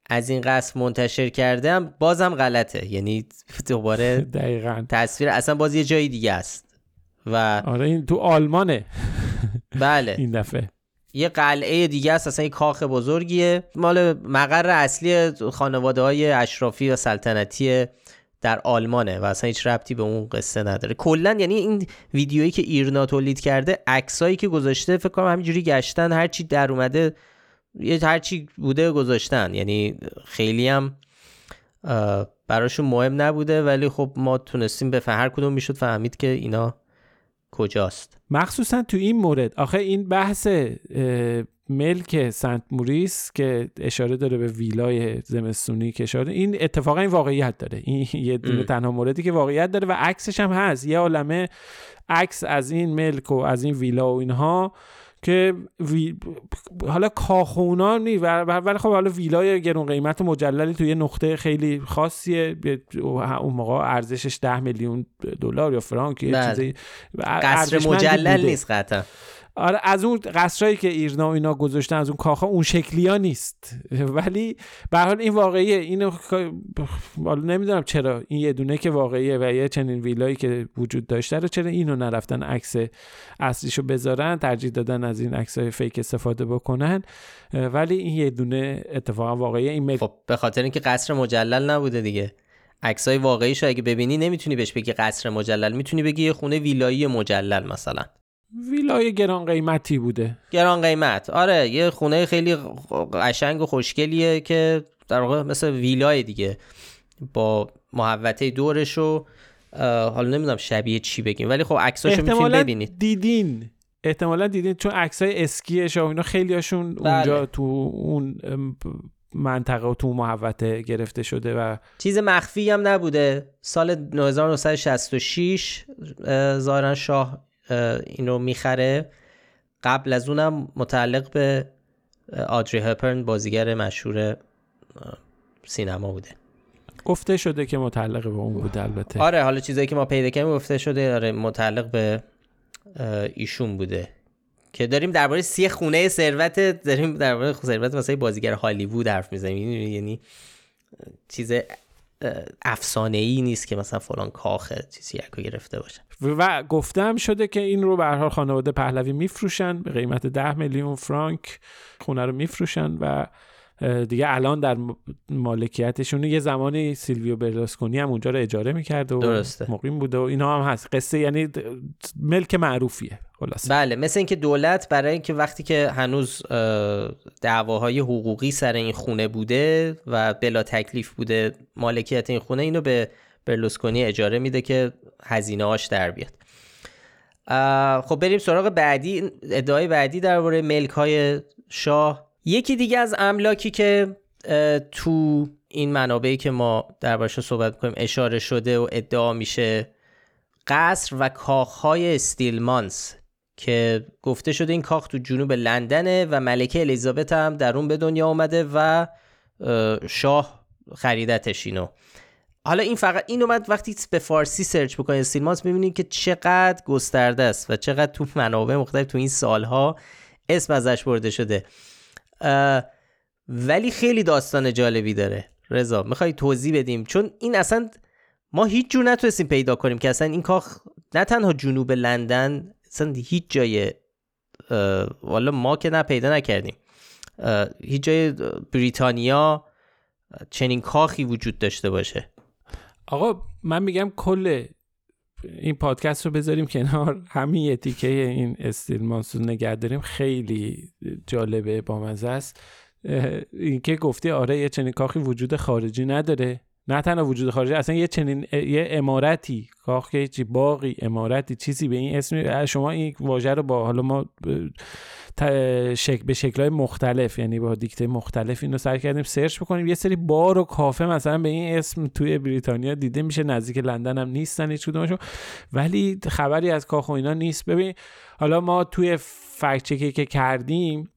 از این قصر منتشر کردم بازم غلطه. یعنی دوباره دقیقا. تصویر اصلا باز یه جای دیگه است. و آره این تو آلمانه. بله. این دفعه. یه قلعه دیگه است اصلا یه کاخ بزرگیه. مال مقر اصلی خانواده های اشرافی و سلطنتی در آلمانه و اصلا هیچ ربطی به اون قصه نداره. کلا یعنی این ویدیویی که ایرنا تولید کرده عکسایی که گذاشته فکر کنم همینجوری گشتن هرچی در اومده یه هرچی بوده گذاشتن. یعنی خیلی هم براشون مهم نبوده ولی خب ما تونستیم به هر کدوم می‌شد فهمید که اینا کجاست. مخصوصا تو این مورد. آخه این بحث ملک سنت موریس که اشاره داره به ویلای زمستونی که اشاره این اتفاقا این واقعیت داره. این یه دونه تنها موردی که واقعیت داره و عکسش هم هست. یه عالمه عکس از این ملک و از این ویلا و اینها که وی... حالا کاخونا نی ولی خب حالا ویلای گرون قیمت مجللی توی یه نقطه خیلی خاصیه. اون موقع ارزشش ده میلیون دلار یا فرانک یه بله. چیزی. قصر مجلل نیست قطعا. آره از اون قصرهایی که ایرنا و اینا گذاشتن از اون کاخا اون شکلی ها نیست. ولی به حال این واقعیه. اینو حالا نمی‌دونم چرا این یه دونه که واقعیه و یه چنین ویلایی که وجود داشته رو چرا اینو نرفتن عکس اصلیشو بذارن ترجیح دادن از این عکس های فیک استفاده بکنن. ولی این یه دونه اتفاقا واقعیه. این خب به خاطر اینکه قصر مجلل نبوده دیگه. عکسای واقعیش اگه ببینی نمی‌تونی بهش بگی قصر مجلل می‌تونی بگی یه خونه ویلایی مجلل مثلا. ویلای گران قیمتی بوده. گران قیمت. آره یه خونه خیلی قشنگ و خوشگلیه که در واقع مثل ویلای دیگه با محوطه دورش و حالا نمی‌دونم شبیه چی بگیم ولی خب عکساشو می‌تونید ببینید. دیدین. احتمالا دیدین. چون عکسای اسکیش و اینا خیلی هاشون بله. اونجا تو اون منطقه و تو محوطه گرفته شده و چیز مخفی هم نبوده. سال 1966 ظاهرا شاه اینو می‌خره. قبل از اونم متعلق به آدری هپرن بازیگر مشهور سینما بوده. گفته شده که متعلق به اون بوده البته. آره حالا چیزایی که ما پیدا کردیم گفته شده آره متعلق به ایشون بوده. که داریم درباره سی خونه ثروت داریم درباره ثروت مثلا بازیگر هالیوود حرف می‌زنیم. یعنی چیز افسانه ای نیست که مثلا فلان کاخه چیزی یکو گرفته باشه. و گفتم شده که این رو به هر حال خانواده پهلوی میفروشن به قیمت ده میلیون فرانک خونه رو میفروشن و دیگه الان در مالکیتشون یه زمانی سیلویو برلوسکونی هم اونجا رو اجاره می‌کرد و درسته. مقیم بوده و اینا هم هست. قصه یعنی ملک معروفیه. خلاص بله مثل اینکه دولت برای اینکه وقتی که هنوز دعواهای حقوقی سر این خونه بوده و بلا تکلیف بوده مالکیت این خونه اینو به برلوسکونی اجاره میده که هزینه هاش در بیاد. خب بریم سراغ بعدی ادعای بعدی درباره ملک های شاه. یکی دیگه از املاکی که تو این منابعی که ما دربارش صحبت می‌کنیم اشاره شده و ادعا میشه قصر و کاخهای استیلمانس. که گفته شده این کاخ تو جنوب لندنه و ملکه الیزابت هم در اون به دنیا اومده و شاه خریدتش اینو. حالا این فقط این اومد وقتی به فارسی سرچ بکنید استیلمانس می‌بینید که چقدر گسترده است و چقدر تو منابع مختلف تو این سالها اسم ازش برده شده. ولی خیلی داستان جالبی داره. رضا می‌خوای توضیح بدیم؟ چون این اصلا ما هیچ جور نتونستیم پیدا کنیم که اصلا این کاخ نه تنها جنوب لندن اصلا هیچ جای والا ما که نه پیدا نکردیم. هیچ جای بریتانیا چنین کاخی وجود داشته باشه. آقا من میگم کل این پادکست رو بذاریم کنار. همین یه تیکه این استیل مانسون نگه داریم. خیلی جالبه با مزه است اینکه گفتی آره یه چنین کاخی وجود خارجی نداره. نه تنها وجود خارجی اصلا یه چنین یه امارتی کاخ چی باقی امارتی چیزی به این اسم شما این واژه رو با حالا ما شک به شکلهای مختلف یعنی با دیکته مختلف اینو سر کردیم سرچ بکنیم. یه سری بار و کافه مثلا به این اسم توی بریتانیا دیده میشه. نزدیک لندن هم نیستن هیچ کدومشون. ولی خبری از کاخ و اینا نیست. ببین حالا ما توی فکت که کردیم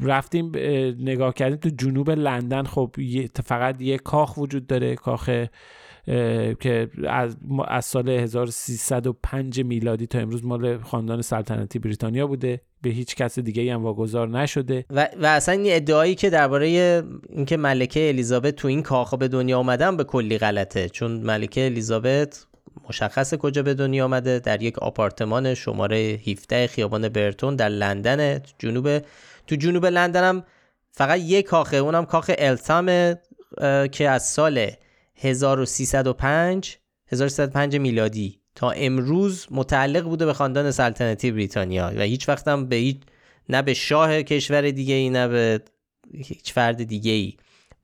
رفتیم نگاه کردیم تو جنوب لندن. خب فقط یه کاخ وجود داره کاخ که از, از سال 1305 میلادی تا امروز مال خاندان سلطنتی بریتانیا بوده. به هیچ کس دیگه هم واگذار نشده. و, و اصلا این ادعایی که درباره اینکه ملکه الیزابت تو این کاخ به دنیا آمدن به کلی غلطه. چون ملکه الیزابت مشخص کجا به دنیا آمده. در یک آپارتمان شماره 17 خیابان برتون در لندن جنوب تو جنوب لندن هم فقط یک کاخه اونم کاخ التام که از سال 1305 1305 میلادی. تا امروز متعلق بوده به خاندان سلطنتی بریتانیا. و هیچ وقت هم به هیچ نه به شاه کشور دیگه ای نه به هیچ فرد دیگه ای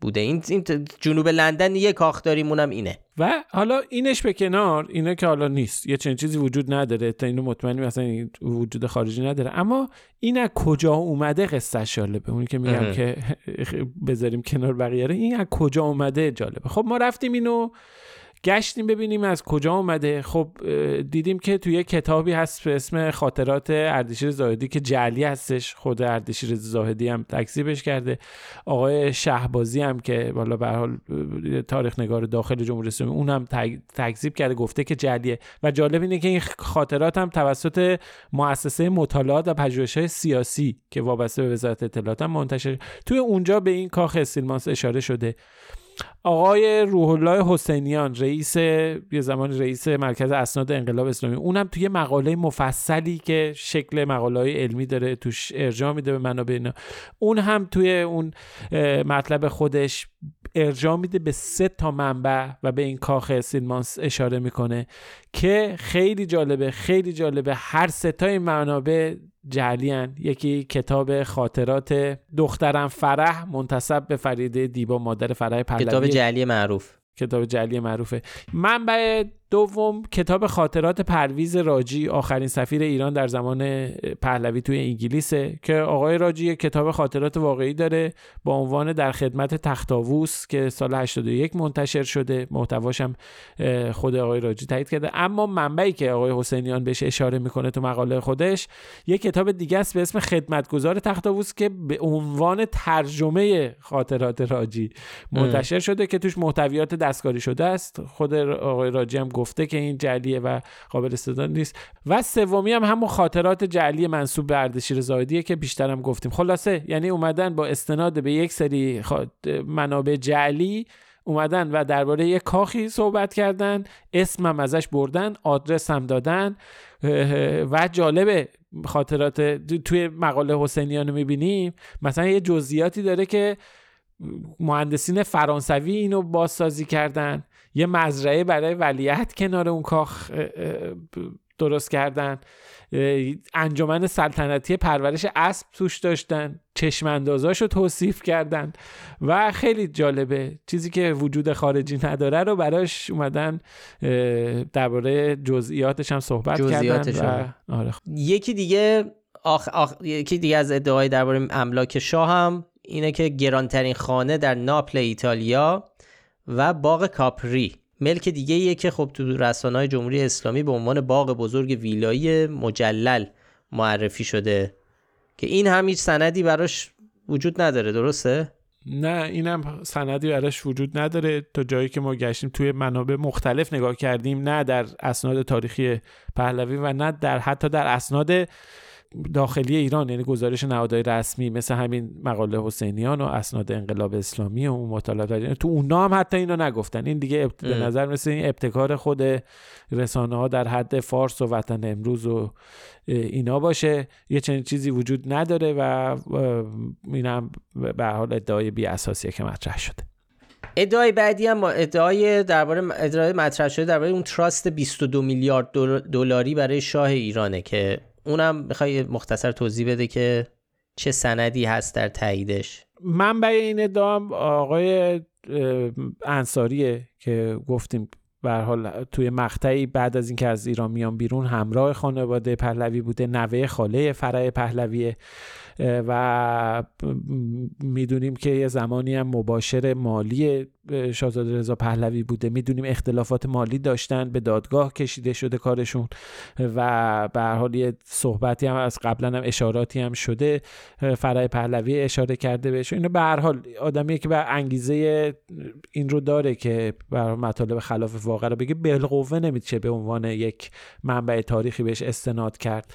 بوده. این, جنوب لندن یه کاخ داریم اونم اینه. و حالا اینش به کنار اینه که حالا نیست. یه چنین چیزی وجود نداره. تا اینو مطمئنی مثلا وجود خارجی نداره. اما این از کجا اومده قصه جالبه. اونی که میگم که بذاریم کنار بقیه این از کجا اومده جالبه. خب ما رفتیم اینو گشتیم ببینیم از کجا اومده. خب دیدیم که توی کتابی هست به اسم خاطرات اردشیر زاهدی که جعلی هستش. خود اردشیر زاهدی هم تکذیبش کرده. آقای شهبازی هم که بالا به حال تاریخ نگار داخل جمهوری اسلامی اون هم تکذیب کرده گفته که جعلیه. و جالب اینه که این خاطرات هم توسط مؤسسه مطالعات و پژوهش‌های سیاسی که وابسته به وزارت اطلاعات هم منتشر. توی اونجا به این کاخ استیلمانس اشاره شده. آقای روح الله حسینیان رئیس یه زمان رئیس مرکز اسناد انقلاب اسلامی. اونم توی مقاله مفصلی که شکل مقاله های علمی داره توش ارجاع میده به منابع اینا. اون هم توی اون مطلب خودش ارجاع میده به سه تا منبع و به این کاخ سیلمانس اشاره می‌کنه که خیلی جالبه خیلی جالبه. هر سه تا این منابع جعلیان یکی کتاب خاطرات دخترم فرح منتصب به فریده دیبا مادر فرح پهلوی. کتاب جعلی معروف. کتاب جعلی معروفه. منبع دوم کتاب خاطرات پرویز راجی آخرین سفیر ایران در زمان پهلوی توی انگلیسه که آقای راجی کتاب خاطرات واقعی داره با عنوان در خدمت تختاووس که سال 81 منتشر شده. محتواش هم خود آقای راجی تایید کرده. اما منبعی که آقای حسینیان بهش اشاره می‌کنه تو مقاله خودش یک کتاب دیگه است به اسم خدمتگزار تختاووس که به عنوان ترجمه خاطرات راجی منتشر شده که توش محتویات دستکاری شده است. خود آقای راجی هم گفته که این جعلیه و قابل استفاده نیست. و سومی هم همون خاطرات جعلی منصوب به اردشیر زاهدیه که بیشترم گفتیم. خلاصه یعنی اومدن با استناد به یک سری منابع جعلی اومدن و درباره یک کاخی صحبت کردن اسمم ازش بردن آدرس هم دادن و جالبه خاطرات توی مقاله حسینیان رو می‌بینیم. مثلا یه جزئیاتی داره که مهندسین فرانسوی اینو بازسازی کردن. یه مزرعه برای ولیت کنار اون کاخ درست کردن. انجمن سلطنتی پرورش اسب توش داشتن. چشم رو توصیف کردن. و خیلی جالبه. چیزی که وجود خارجی نداره رو براش اومدن درباره جزئیاتش هم صحبت کردن و... آره. یکی دیگه آخ... آخ... یکی دیگه از ادعای درباره املاک شاه هم اینه که گرانترین خانه در ناپل ایتالیا و باغ کاپری. ملک دیگه ایه که خب تو رسانه جمهوری اسلامی به عنوان باغ بزرگ ویلایی مجلل معرفی شده. که این هم هیچ سندی براش وجود نداره درسته؟ نه اینم سندی براش وجود نداره. تا جایی که ما گشتیم توی منابع مختلف نگاه کردیم نه در اسناد تاریخی پهلوی و نه در حتی در اسناد داخلی ایران یعنی گزارش نهادهای رسمی مثل همین مقاله حسینیان و اسناد انقلاب اسلامی و اون مطالعات تو اونا هم حتی اینو نگفتن. این دیگه به نظر مثل این ابتکار خود رسانه ها در حد فارس و وطن امروز و اینا باشه. یه چنین چیزی وجود نداره و اینم به حال ادعای بی اساسیه که مطرح شده. ادعای بعدی هم ادعای درباره ادعای مطرح شده درباره اون تراست 22 میلیارد دلاری برای شاه ایرانه که اونم می‌خوای مختصر توضیح بده که چه سندی هست در تاییدش؟ منبع این ادام آقای انصاریه که گفتیم به حال توی مقطعی بعد از اینکه از ایران میان بیرون همراه خانواده پهلوی بوده نوه خاله فرع پهلویه و می‌دونیم که یه زمانی هم مباشر مالی شاهزاده رضا پهلوی بوده. می‌دونیم اختلافات مالی داشتن به دادگاه کشیده شده کارشون و به هر حال یه صحبتی هم از قبلا هم اشاراتی هم شده. فرای پهلوی اشاره کرده بهش اینو به هر حال آدمی که به انگیزه این رو داره که بر مطالب خلاف واقع رو بگه. بالقوه نمیشه به عنوان یک منبع تاریخی بهش استناد کرد.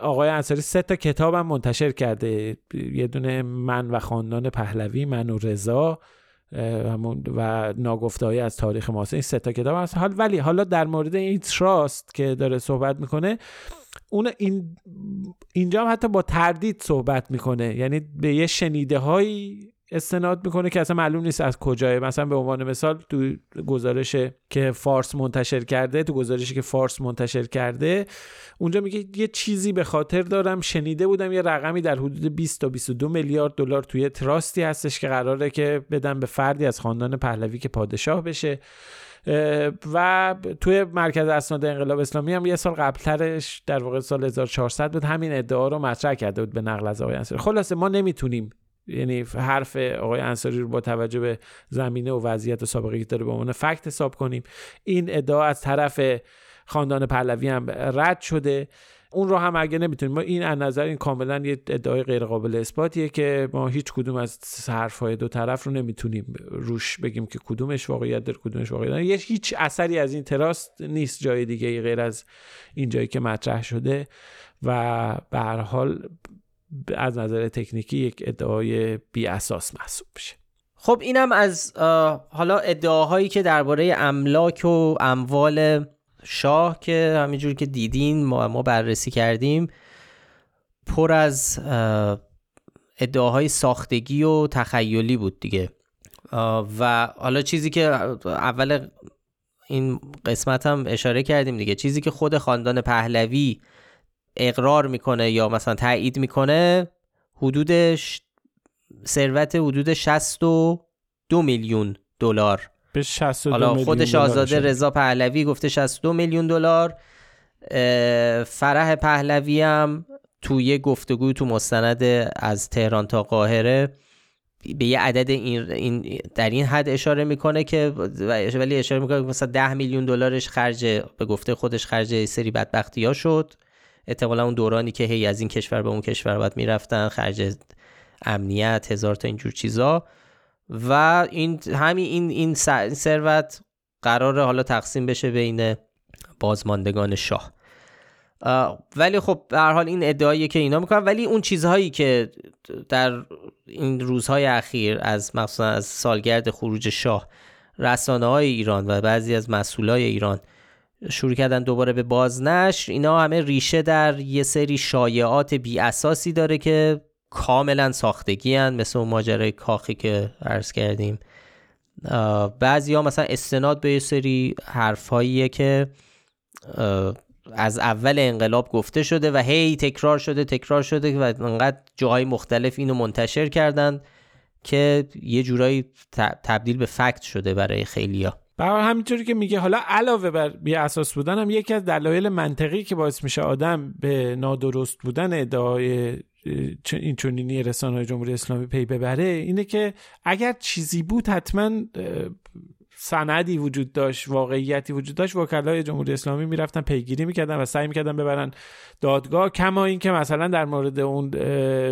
آقای انصاری سه تا کتاب هم منتشر کرده. یه دونه من و خاندان پهلوی من و رضا. و ناگفته از تاریخ معاصر این سه تا کتاب هست. حال ولی حالا در مورد این تراست که داره صحبت می‌کنه اون این اینجا هم حتی با تردید صحبت می‌کنه. یعنی به یه شنیده هایی استناد می‌کنه که اصلا معلوم نیست از کجاه مثلا به عنوان مثال تو گزارش که فارس منتشر کرده تو گزارشی که فارس منتشر کرده اونجا میگه یه چیزی به خاطر دارم شنیده بودم یه رقمی در حدود 20 تا 22 میلیارد دلار توی تراستی هستش که قراره که بدن به فردی از خاندان پهلوی که پادشاه بشه. و توی مرکز اسناد انقلاب اسلامی هم یه سال قبلترش در واقع سال 1400 بود همین ادعا رو مطرح کرده بود به نقل از آقای انصاری. خلاصه ما نمی‌تونیم یعنی حرف آقای انصاری رو با توجه به زمینه و وضعیت سابقه که داره به عنوان فکت حساب کنیم. این ادعا از طرف خاندان پهلوی هم رد شده. اون رو هم اگه نمی‌تونیم ما این از نظر این کاملا یه ادعای غیر قابل اثباتیه که ما هیچ کدوم از حرفهای دو طرف رو نمی‌تونیم روش بگیم که کدومش واقعیت داره کدومش واقعیت داره یه هیچ اثری از این تراست نیست جای دیگه غیر از این جایی که مطرح شده و به هر حال از نظر تکنیکی یک ادعای بی اساس محسوب بشه خب اینم از حالا ادعاهایی که درباره املاک و اموال شاه که همینجور که دیدین ما, ما بررسی کردیم پر از ادعاهای ساختگی و تخیلی بود دیگه. و حالا چیزی که اول این قسمت هم اشاره کردیم دیگه. چیزی که خود خاندان پهلوی اقرار می‌کنه یا مثلا تایید می‌کنه حدودش ثروت حدود 62 میلیون دلار. به 62 حالا خودش آزاده رضا پهلوی گفته 62 میلیون دلار. فرح پهلوی هم توی گفتگوی تو مستند از تهران تا قاهره به یه عدد این, این در این حد اشاره می‌کنه که ولی اشاره می‌کنه که مثلا 10 میلیون دلارش خرج به گفته خودش خرج سری بدبختی ها شد. احتمالا اون دورانی که هی از این کشور به اون کشور باید می‌رفتن خرج امنیت هزار تا اینجور چیزا. و این همین این این ثروت قراره حالا تقسیم بشه بین بازماندگان شاه. ولی خب به هر حال این ادعایی که اینا می‌کنن. ولی اون چیزهایی که در این روزهای اخیر از مخصوصا از سالگرد خروج شاه رسانه های ایران و بعضی از مسئولای ایران شروع کردن دوباره به بازنشر اینا همه ریشه در یه سری شایعات بی اساسی داره که کاملا ساختگی هن مثل اون ماجرای کاخی که عرض کردیم. بعضی ها مثلا استناد به یه سری حرفهاییه که از اول انقلاب گفته شده و هی تکرار شده تکرار شده و انقدر جاهای مختلف اینو منتشر کردن که یه جورایی تبدیل به فکت شده برای خیلیا برای همینطوری که میگه حالا علاوه بر بی اساس بودن هم یکی از دلایل منطقی که باعث میشه آدم به نادرست بودن ادعای این چنینی رسانه جمهوری اسلامی پی ببره اینه که اگر چیزی بود حتما سندی وجود داشت واقعیتی وجود داشت وکلای جمهوری اسلامی می‌رفتن پیگیری می‌کردن و سعی می‌کردن ببرن دادگاه. کما اینکه مثلا در مورد اون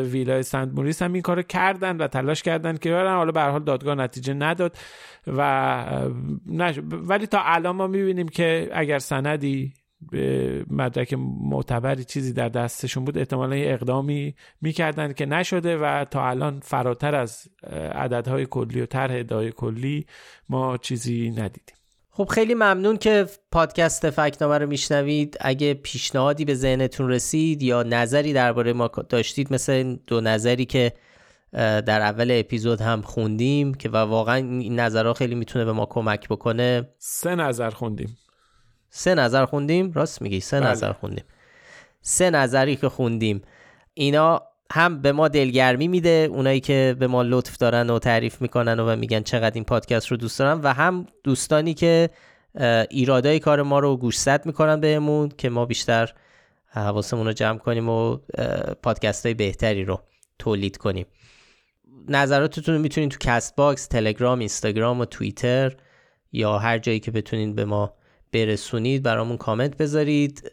ویلای سنت موریس هم این کارو کردن و تلاش کردن که برن. حالا به حال دادگاه نتیجه نداد و ولی تا الان ما می‌بینیم که اگر سندی مدرک معتبری چیزی در دستشون بود احتمالا یه اقدامی می‌کردن که نشده و تا الان فراتر از عددهای کلی و طرح ادعای کلی ما چیزی ندیدیم. خب خیلی ممنون که پادکست فکنامه رو میشنوید. اگه پیشنهادی به ذهنتون رسید یا نظری درباره ما داشتید مثل دو نظری که در اول اپیزود هم خوندیم که و واقعا این نظرها خیلی می‌تونه به ما کمک بکنه. سه نظر خوندیم. سه نظر خوندیم؟ راست میگی سه بله. نظر خوندیم. سه نظری که خوندیم. اینا هم به ما دلگرمی میده اونایی که به ما لطف دارن و تعریف می‌کنن و میگن چقدر این پادکست رو دوست دارن و هم دوستانی که ایرادای کار ما رو گوشزد می‌کنن بهمون که ما بیشتر حواسمون رو جمع کنیم و پادکست های بهتری رو تولید کنیم. نظراتتون رو می‌تونید تو Castbox تلگرام اینستاگرام و توییتر یا هر جایی که بتونید به ما برسونید برامون کامنت بذارید.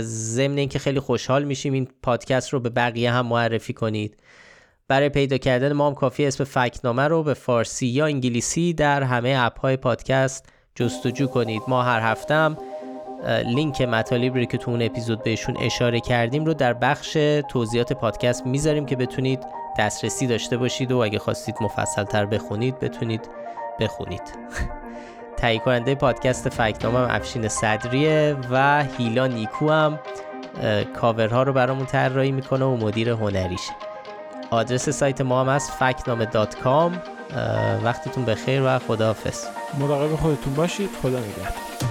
ضمن اینکه خیلی خوشحال میشیم این پادکست رو به بقیه هم معرفی کنید. برای پیدا کردن ما هم کافیه اسم فکت‌نامه رو به فارسی یا انگلیسی در همه اپ های پادکست جستجو کنید. ما هر هفته هم لینک مطالبی که تو اون اپیزود بهشون اشاره کردیم رو در بخش توضیحات پادکست می‌ذاریم که بتونید دسترسی داشته باشید و اگه خواستید مفصل تر بخونید بتونید بخونید. تهیه کننده پادکست فکتنامه هم افشین صدریه و هیلا نیکو هم کاورها رو برامون طراحی می‌کنه و مدیر هنریشه آدرس سایت ما هم از فکت‌نامه dot com. وقتتون بخیر و خداحافظ. مراقب خودتون باشید. خدا نگهدار.